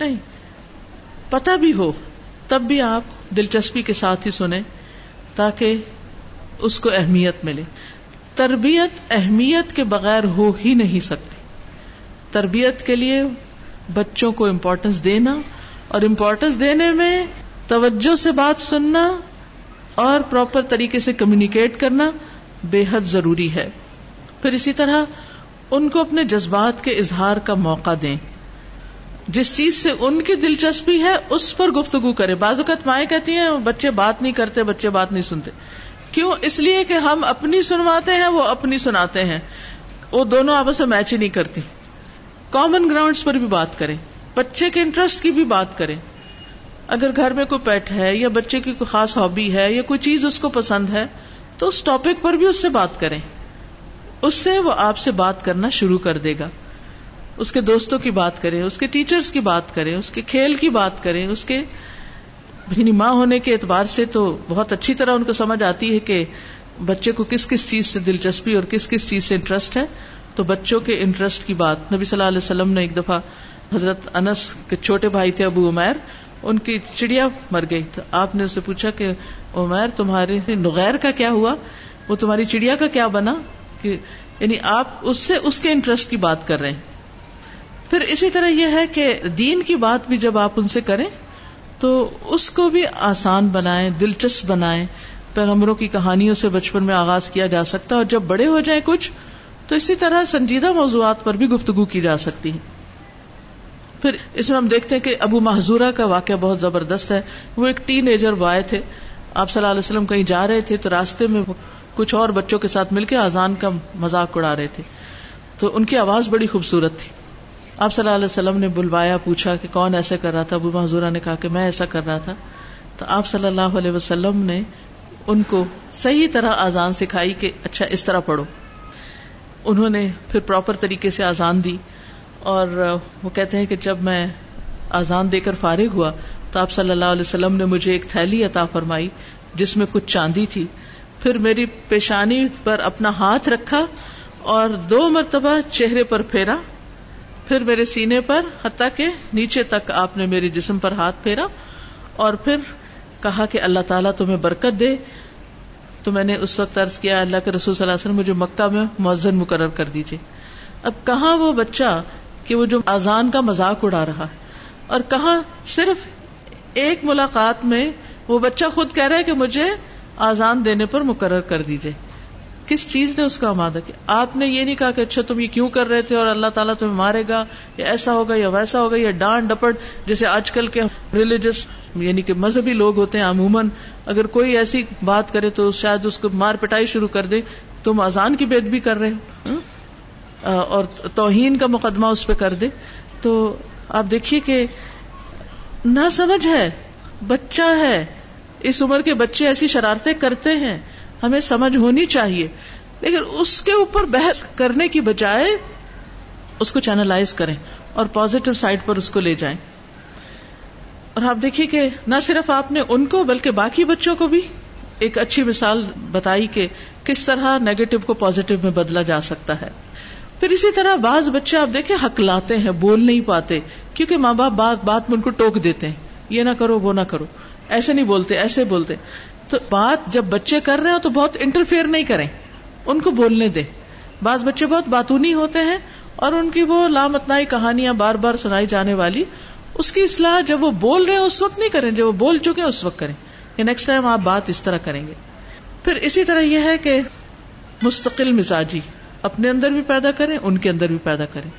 Speaker 1: نہیں پتا بھی ہو، تب بھی آپ دلچسپی کے ساتھ ہی سنیں تاکہ اس کو اہمیت ملے۔ تربیت اہمیت کے بغیر ہو ہی نہیں سکتی۔ تربیت کے لیے بچوں کو امپورٹینس دینا اور امپورٹینس دینے میں توجہ سے بات سننا اور پراپر طریقے سے کمیونیکیٹ کرنا بے حد ضروری ہے۔ پھر اسی طرح ان کو اپنے جذبات کے اظہار کا موقع دیں۔ جس چیز سے ان کی دلچسپی ہے، اس پر گفتگو کرے بعض اوقات مائیں کہتی ہیں، بچے بات نہیں کرتے، بچے بات نہیں سنتے۔ کیوں؟ اس لیے کہ ہم اپنی سنواتے ہیں، وہ اپنی سناتے ہیں۔ وہ دونوں آپس میں میچ ہی نہیں کرتی۔ کامن گراؤنڈ پر بھی بات کریں۔ بچے کے انٹرسٹ کی بھی بات کریں۔ اگر گھر میں کوئی پیٹ ہے یا بچے کی کوئی خاص ہابی ہے یا کوئی چیز اس کو پسند ہے، تو اس ٹاپک پر بھی اس سے بات کریں۔ اس سے وہ آپ سے بات کرنا شروع کر دے گا۔ اس کے دوستوں کی بات کرے اس کے ٹیچرز کی بات کرے اس کے کھیل کی بات کرے اس کے یعنی ماں ہونے کے اعتبار سے تو بہت اچھی طرح ان کو سمجھ آتی ہے کہ بچے کو کس کس چیز سے دلچسپی اور کس کس چیز سے انٹرسٹ ہے۔ تو بچوں کے انٹرسٹ کی بات، نبی صلی اللہ علیہ وسلم نے ایک دفعہ حضرت انس کے چھوٹے بھائی تھے ابو عمیر ان کی چڑیا مر گئی۔ تو آپ نے اسے پوچھا کہ عمیر تمہارے نغیر کا کیا ہوا؟ وہ تمہاری چڑیا کا کیا بنا؟ کہ یعنی آپ اس سے اس کے انٹرسٹ کی بات کر رہے ہیں۔ پھر اسی طرح یہ ہے کہ دین کی بات بھی جب آپ ان سے کریں، تو اس کو بھی آسان بنائیں، دلچسپ بنائیں۔ پیغمبروں کی کہانیوں سے بچپن میں آغاز کیا جا سکتا ہے اور جب بڑے ہو جائیں کچھ، تو اسی طرح سنجیدہ موضوعات پر بھی گفتگو کی جا سکتی ہے۔ پھر اس میں ہم دیکھتے ہیں کہ ابو محضورہ کا واقعہ بہت زبردست ہے۔ وہ ایک ٹین ایجر بوائے تھے۔ آپ صلی اللہ علیہ وسلم کہیں جا رہے تھے تو راستے میں کچھ اور بچوں کے ساتھ مل کے آزان کا مذاق اڑا رہے تھے۔ تو ان کی آواز بڑی خوبصورت تھی۔ آپ صلی اللہ علیہ وسلم نے بلوایا، پوچھا کہ کون ایسا کر رہا تھا؟ ابو محضورہ نے کہا کہ میں ایسا کر رہا تھا۔ تو آپ صلی اللہ علیہ وسلم نے ان کو صحیح طرح آزان سکھائی کہ اچھا اس طرح پڑھو۔ انہوں نے پھر پراپر طریقے سے آزان دی۔ اور وہ کہتے ہیں کہ جب میں آزان دے کر فارغ ہوا تو آپ صلی اللہ علیہ وسلم نے مجھے ایک تھیلی عطا فرمائی جس میں کچھ چاندی تھی۔ پھر میری پیشانی پر اپنا ہاتھ رکھا اور دو مرتبہ چہرے پر پھیرا۔ پھر میرے سینے پر، حتیٰ کہ نیچے تک آپ نے میرے جسم پر ہاتھ پھیرا اور پھر کہا کہ اللہ تعالیٰ تمہیں برکت دے۔ تو میں نے اس وقت عرض کیا، اللہ کے رسول صلی اللہ علیہ وسلم، مجھے مکہ میں مؤذن مقرر کر دیجیے اب کہاں وہ بچہ کہ وہ جو آزان کا مذاق اڑا رہا ہے اور کہاں صرف ایک ملاقات میں وہ بچہ خود کہہ رہا ہے کہ مجھے آزان دینے پر مقرر کر دیجیے کس چیز نے اس کا آمادہ کیا؟ آپ نے یہ نہیں کہا کہ اچھا تم یہ کیوں کر رہے تھے اور اللہ تعالیٰ تمہیں مارے گا یا ایسا ہوگا یا ویسا ہوگا یا ڈانٹ ڈپٹ، جیسے آج کل کے ریلیجس یعنی کہ مذہبی لوگ ہوتے ہیں عموماً، اگر کوئی ایسی بات کرے تو شاید اس کو مار پٹائی شروع کر دے۔ تم اذان کی بید بھی کر رہے ہو۔ اور توہین کا مقدمہ اس پہ کر دے۔ تو آپ دیکھیے کہ نہ سمجھ ہے، بچہ ہے۔ اس عمر کے بچے ایسی شرارتیں کرتے ہیں، ہمیں سمجھ ہونی چاہیے۔ لیکن اس کے اوپر بحث کرنے کی بجائے اس کو چینلائز کریں اور پازیٹو سائڈ پر اس کو لے جائیں۔ اور آپ دیکھیے کہ نہ صرف آپ نے ان کو، بلکہ باقی بچوں کو بھی ایک اچھی مثال بتائی کہ کس طرح نیگیٹو کو پازیٹو میں بدلا جا سکتا ہے۔ پھر اسی طرح بعض بچے آپ دیکھیں حق لاتے ہیں، بول نہیں پاتے، کیونکہ ماں باپ بات بات میں ان کو ٹوک دیتے ہیں، یہ نہ کرو، وہ نہ کرو، ایسے نہیں بولتے، ایسے بولتے۔ تو بات جب بچے کر رہے ہو تو بہت انٹرفیئر نہیں کریں، ان کو بولنے دے بعض بچے بہت باتونی ہوتے ہیں اور ان کی وہ لامتنائی کہانیاں بار بار سنائی جانے والی، اس کی اصلاح جب وہ بول رہے ہیں اس وقت نہیں کریں، جب وہ بول چکے ہیں اس وقت کریں۔ یا نیکسٹ ٹائم آپ بات اس طرح کریں گے۔ پھر اسی طرح یہ ہے کہ مستقل مزاجی۔ اپنے اندر بھی پیدا کریں، ان کے اندر بھی پیدا کریں۔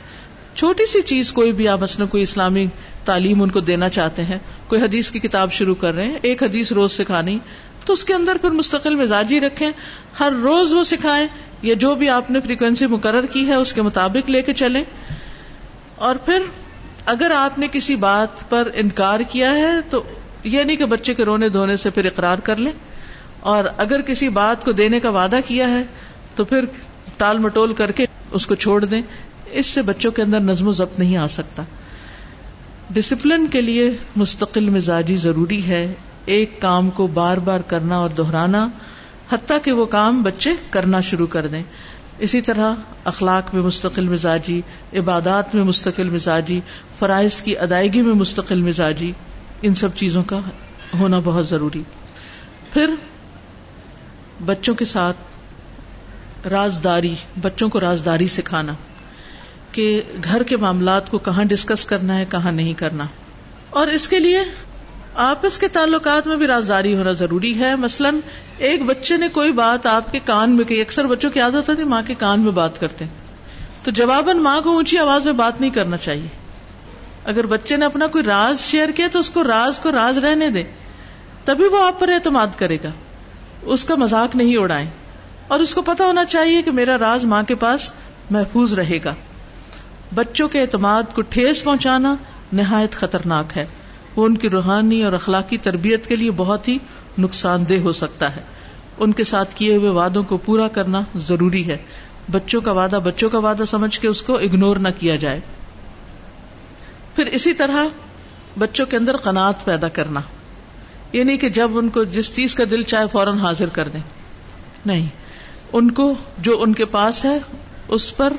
Speaker 1: چھوٹی سی چیز کوئی بھی آپ مثلاً کوئی اسلامی تعلیم ان کو دینا چاہتے ہیں، کوئی حدیث کی کتاب شروع کر رہے ہیں، ایک حدیث روز سکھانی، تو اس کے اندر پھر مستقل مزاجی رکھیں۔ ہر روز وہ سکھائیں یا جو بھی آپ نے فریکوینسی مقرر کی ہے، اس کے مطابق لے کے چلیں۔ اور پھر اگر آپ نے کسی بات پر انکار کیا ہے، تو یہ نہیں کہ بچے کے رونے دھونے سے پھر اقرار کر لیں۔ اور اگر کسی بات کو دینے کا وعدہ کیا ہے، تو پھر ٹال مٹول کر کے اس کو چھوڑ دیں۔ اس سے بچوں کے اندر نظم و ضبط نہیں آ سکتا۔ ڈسپلن کے لیے مستقل مزاجی ضروری ہے۔ ایک کام کو بار بار کرنا اور دہرانا، حتیٰ کہ وہ کام بچے کرنا شروع کر دیں۔ اسی طرح اخلاق میں مستقل مزاجی، عبادات میں مستقل مزاجی، فرائض کی ادائیگی میں مستقل مزاجی، ان سب چیزوں کا ہونا بہت ضروری۔ پھر بچوں کے ساتھ رازداری، بچوں کو رازداری سکھانا، کہ گھر کے معاملات کو کہاں ڈسکس کرنا ہے، کہاں نہیں کرنا۔ اور اس کے لیے آپس کے تعلقات میں بھی رازداری ہونا ضروری ہے۔ مثلاً ایک بچے نے کوئی بات آپ کے کان میں کہی اکثر بچوں کی عادت ہوتی ماں کے کان میں بات کرتے تو جواباً ماں کو اونچی آواز میں بات نہیں کرنا چاہیے۔ اگر بچے نے اپنا کوئی راز شیئر کیا تو اس کو راز کو راز رہنے دے، تبھی وہ آپ پر اعتماد کرے گا۔ اس کا مذاق نہیں اڑائیں۔ اور اس کو پتا ہونا چاہیے کہ میرا راز ماں کے پاس محفوظ رہے گا۔ بچوں کے اعتماد کو ٹھیس پہنچانا نہایت خطرناک ہے۔ وہ ان کی روحانی اور اخلاقی تربیت کے لیے بہت ہی نقصان دہ ہو سکتا ہے۔ ان کے ساتھ کیے ہوئے وعدوں کو پورا کرنا ضروری ہے۔ بچوں کا وعدہ بچوں کا وعدہ سمجھ کے اس کو اگنور نہ کیا جائے۔ پھر اسی طرح بچوں کے اندر قناعت پیدا کرنا۔ یہ نہیں کہ جب ان کو جس چیز کا دل چاہے فوراً حاضر کر دیں۔ نہیں۔ ان کو جو ان کے پاس ہے، اس پر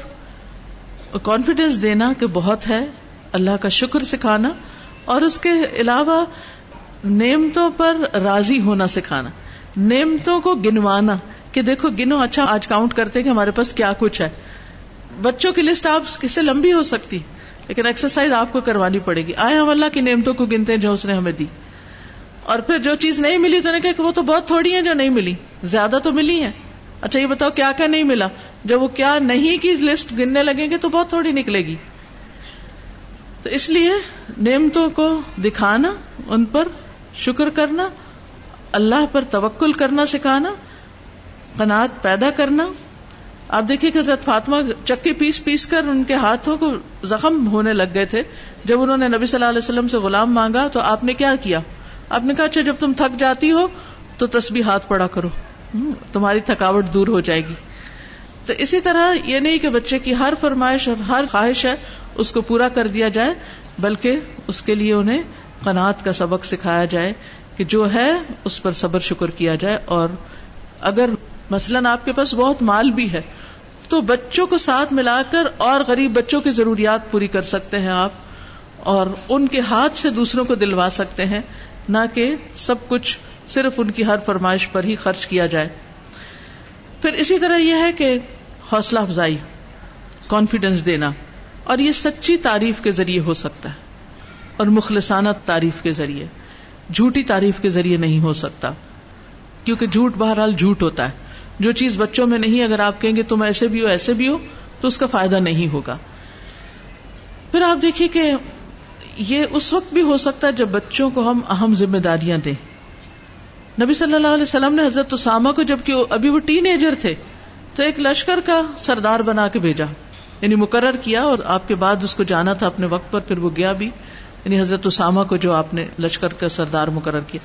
Speaker 1: کانفیڈینس دینا کہ بہت ہے، اللہ کا شکر سکھانا، اور اس کے علاوہ نعمتوں پر راضی ہونا سکھانا، نعمتوں کو گنوانا کہ دیکھو گنو اچھا آج کاؤنٹ کرتے کہ ہمارے پاس کیا کچھ ہے۔ بچوں کی لسٹ آپ کس سے لمبی ہو سکتی، لیکن ایکسرسائز آپ کو کروانی پڑے گی۔ آئے ہم اللہ کی نعمتوں کو گنتے ہیں جو اس نے ہمیں دی۔ اور پھر جو چیز نہیں ملی تو نے کہا کہ وہ تو بہت تھوڑی ہے جو نہیں ملی، زیادہ تو ملی ہے اچھا یہ بتاؤ کیا کیا نہیں ملا؟ جب وہ کیا نہیں کی لسٹ گننے لگیں گے تو بہت تھوڑی نکلے گی۔ تو اس لیے نعمتوں کو دکھانا، ان پر شکر کرنا، اللہ پر توکل کرنا سکھانا، قناعت پیدا کرنا۔ آپ دیکھیے کہ حضرت فاطمہ چکے پیس پیس کر ان کے ہاتھوں کو زخم ہونے لگ گئے تھے۔ جب انہوں نے نبی صلی اللہ علیہ وسلم سے غلام مانگا تو آپ نے کیا کیا؟ آپ نے کہا اچھا جب تم تھک جاتی ہو تو تسبیح ہاتھ پڑا کرو۔ تمہاری تھکاوٹ دور ہو جائے گی۔ تو اسی طرح یہ نہیں کہ بچے کی ہر فرمائش اور ہر خواہش ہے اس کو پورا کر دیا جائے، بلکہ اس کے لیے انہیں قناعت کا سبق سکھایا جائے کہ جو ہے اس پر صبر شکر کیا جائے۔ اور اگر مثلاً آپ کے پاس بہت مال بھی ہے، تو بچوں کو ساتھ ملا کر اور غریب بچوں کی ضروریات پوری کر سکتے ہیں آپ، اور ان کے ہاتھ سے دوسروں کو دلوا سکتے ہیں، نہ کہ سب کچھ صرف ان کی ہر فرمائش پر ہی خرچ کیا جائے۔ پھر اسی طرح یہ ہے کہ حوصلہ افزائی کانفیڈینس دینا، اور یہ سچی تعریف کے ذریعے ہو سکتا ہے، اور مخلصانہ تعریف کے ذریعے، جھوٹی تعریف کے ذریعے نہیں ہو سکتا۔ کیونکہ جھوٹ بہرحال جھوٹ ہوتا ہے۔ جو چیز بچوں میں نہیں اگر آپ کہیں گے تم ایسے بھی ہو، ایسے بھی ہو، تو اس کا فائدہ نہیں ہوگا۔ پھر آپ دیکھیے کہ یہ اس وقت بھی ہو سکتا ہے جب بچوں کو ہم اہم ذمہ داریاں دیں۔ نبی صلی اللہ علیہ وسلم نے حضرت اسامہ کو جبکہ ابھی وہ ٹین ایجر تھے، تو ایک لشکر کا سردار بنا کے بھیجا۔ یعنی مقرر کیا اور آپ کے بعد اس کو جانا تھا اپنے وقت پر، پھر وہ گیا بھی۔ یعنی حضرت اسامہ کو جو آپ نے لشکر کا سردار مقرر کیا۔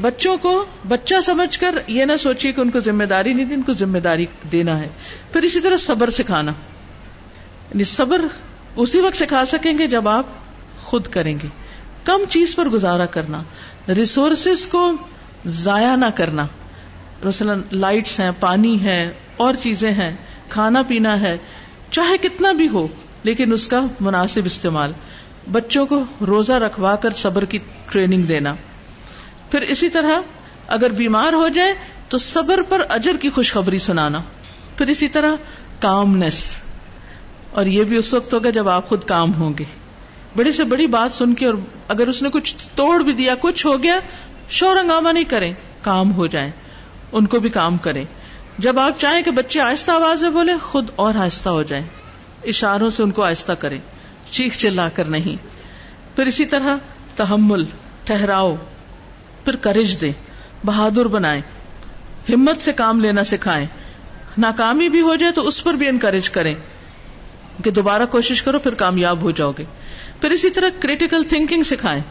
Speaker 1: بچوں کو بچہ سمجھ کر یہ نہ سوچیے کہ ان کو ذمہ داری نہیں دی ان کو ذمہ داری دینا ہے۔ پھر اسی طرح صبر سکھانا۔ یعنی صبر اسی وقت سکھا سکیں گے جب آپ خود کریں گے۔ کم چیز پر گزارا کرنا۔ ریسورسز کو ضائع نہ کرنا۔ مثلاً لائٹس ہیں، پانی ہے اور چیزیں ہیں، کھانا پینا ہے، چاہے کتنا بھی ہو، لیکن اس کا مناسب استعمال۔ بچوں کو روزہ رکھوا کر صبر کی ٹریننگ دینا۔ پھر اسی طرح اگر بیمار ہو جائے تو صبر پر اجر کی خوشخبری سنانا۔ پھر اسی طرح کامنس اور یہ بھی اس وقت ہوگا جب آپ خود کام ہوں گے۔ بڑی سے بڑی بات سن کے اور اگر اس نے کچھ توڑ بھی دیا، کچھ ہو گیا شور ہنگامہ نہیں کریں، کام ہو جائیں۔ ان کو بھی کام کریں۔ جب آپ چاہیں کہ بچے آہستہ آواز میں بولے خود اور آہستہ ہو جائیں۔ اشاروں سے ان کو آہستہ کریں۔ چیخ چلا کر نہیں۔ پھر اسی طرح تحمل ٹہراؤ پھر کرج دیں۔ بہادر بنائیں۔ ہمت سے کام لینا سکھائیں۔ ناکامی بھی ہو جائے تو اس پر بھی انکریج کریں۔ کہ دوبارہ کوشش کرو، پھر کامیاب ہو جاؤ گے۔ پھر اسی طرح کریٹیکل تھنکنگ سکھائیں۔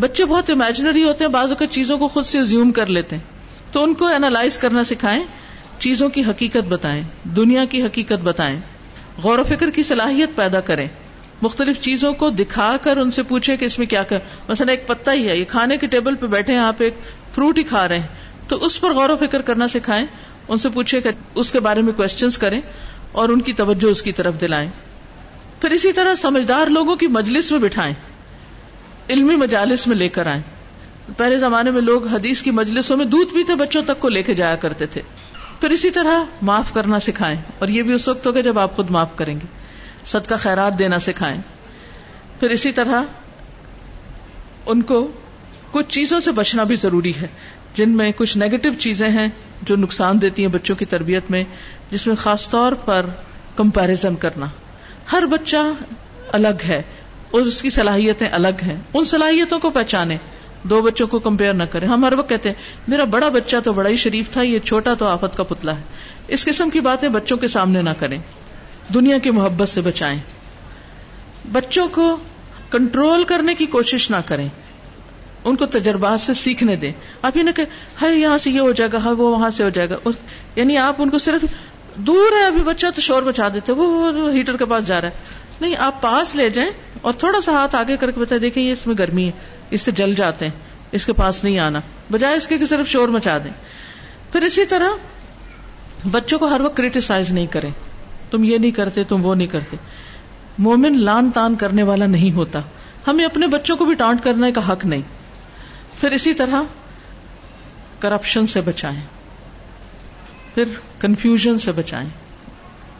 Speaker 1: بچے بہت امیجنری ہوتے ہیں، بعض اوقات چیزوں کو خود سے زیوم کر لیتے ہیں۔ تو ان کو اینالائز کرنا سکھائیں، چیزوں کی حقیقت بتائیں، دنیا کی حقیقت بتائیں۔ غور و فکر کی صلاحیت پیدا کریں۔ مختلف چیزوں کو دکھا کر ان سے پوچھے کہ اس میں کیا کر، مثلا ایک پتا ہی ہے، یہ کھانے کے ٹیبل پہ بیٹھے ہیں، آپ ایک فروٹ ہی کھا رہے ہیں۔ تو اس پر غور و فکر کرنا سکھائیں، ان سے پوچھے کہ اس کے بارے میں کوشچنس کریں اور ان کی توجہ اس کی طرف دلائیں۔ پھر اسی طرح سمجھدار لوگوں کی مجلس میں بٹھائیں۔ علمی مجالس میں لے کر آئیں۔ پہلے زمانے میں لوگ حدیث کی مجلسوں میں دودھ پیتے بچوں تک کو لے کے جایا کرتے تھے۔ پھر اسی طرح معاف کرنا سکھائیں۔ اور یہ بھی اس وقت ہوگا جب آپ خود معاف کریں گے۔ سد کا خیرات دینا سکھائیں۔ پھر اسی طرح ان کو کچھ چیزوں سے بچنا بھی ضروری ہے۔ جن میں کچھ نیگیٹو چیزیں ہیں جو نقصان دیتی ہیں بچوں کی تربیت میں، جس میں خاص طور پر کمپیرزن کرنا۔ ہر بچہ الگ ہے۔ اور اس کی صلاحیتیں الگ ہیں۔ ان صلاحیتوں کو پہچانے۔ دو بچوں کو کمپیئر نہ کریں۔ ہم ہر وقت کہتے ہیں، میرا بڑا بچہ تو بڑا ہی شریف تھا، یہ چھوٹا تو آفت کا پتلا ہے۔ اس قسم کی باتیں بچوں کے سامنے نہ کریں۔ دنیا کی محبت سے بچائیں۔ بچوں کو کنٹرول کرنے کی کوشش نہ کریں۔ ان کو تجربات سے سیکھنے دیں۔ آپ یہ نہ کہ ہائی یہاں سے یہ ہو جائے گا ہاں وہ وہاں سے ہو جائے گا۔ یعنی آپ ان کو صرف دور ہے، ابھی بچہ تو شور بچا دیتے، وہ ہیٹر کے پاس جا رہا ہے۔ نہیں، آپ پاس لے جائیں اور تھوڑا سا ہاتھ آگے کر کے بتا دیکھیں یہ اس میں گرمی ہے، اس سے جل جاتے ہیں، اس کے پاس نہیں آنا۔ بجائے اس کے کہ صرف شور مچا دیں۔ پھر اسی طرح بچوں کو ہر وقت کریٹیسائز نہیں کریں۔ تم یہ نہیں کرتے، تم وہ نہیں کرتے۔ مومن لان تان کرنے والا نہیں ہوتا۔ ہمیں اپنے بچوں کو بھی ٹانٹ کرنے کا حق نہیں۔ پھر اسی طرح کرپشن سے بچائیں۔ پھر کنفیوژن سے بچائیں۔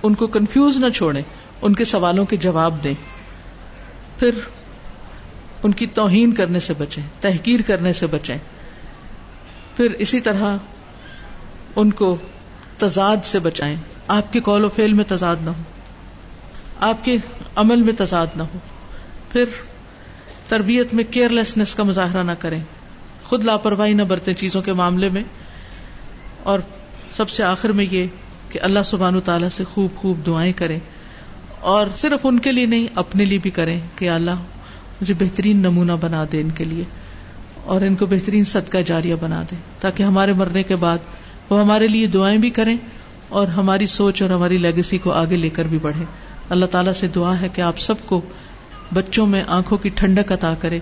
Speaker 1: ان کو کنفیوز نہ چھوڑیں۔ ان کے سوالوں کے جواب دیں۔ پھر ان کی توہین کرنے سے بچیں، تحقیر کرنے سے بچیں۔ پھر اسی طرح ان کو تضاد سے بچائیں۔ آپ کے کال و فیل میں تضاد نہ ہو۔ آپ کے عمل میں تضاد نہ ہو۔ پھر تربیت میں کیئر لیسنس کا مظاہرہ نہ کریں۔ خود لاپرواہی نہ برتیں چیزوں کے معاملے میں۔ اور سب سے آخر میں یہ کہ اللہ سبحان تعالیٰ سے خوب خوب دعائیں کریں۔ اور صرف ان کے لیے نہیں، اپنے لیے بھی کریں کہ اللہ، مجھے بہترین نمونہ بنا دے ان کے لیے، اور ان کو بہترین صدقہ جاریہ بنا دے، تاکہ ہمارے مرنے کے بعد وہ ہمارے لیے دعائیں بھی کریں اور ہماری سوچ اور ہماری لیگسی کو آگے لے کر بھی بڑھے۔ اللہ تعالیٰ سے دعا ہے کہ آپ سب کو بچوں میں آنکھوں کی ٹھنڈک عطا کرے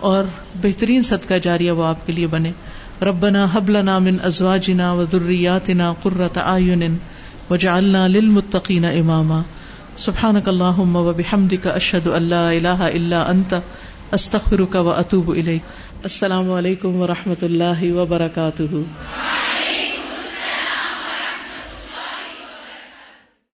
Speaker 1: اور بہترین صدقہ جاریہ وہ آپ کے لیے بنے۔ ربنا حبلنا من ازواجنا و ذریاتنا قرۃ اعین وجعلنا للمتقین اماما۔ سبحانك اللهم وبحمدك اشهد ان لا اله الا انت استغفرك واتوب اليك السلام علیکم و رحمۃ اللہ وبرکاتہ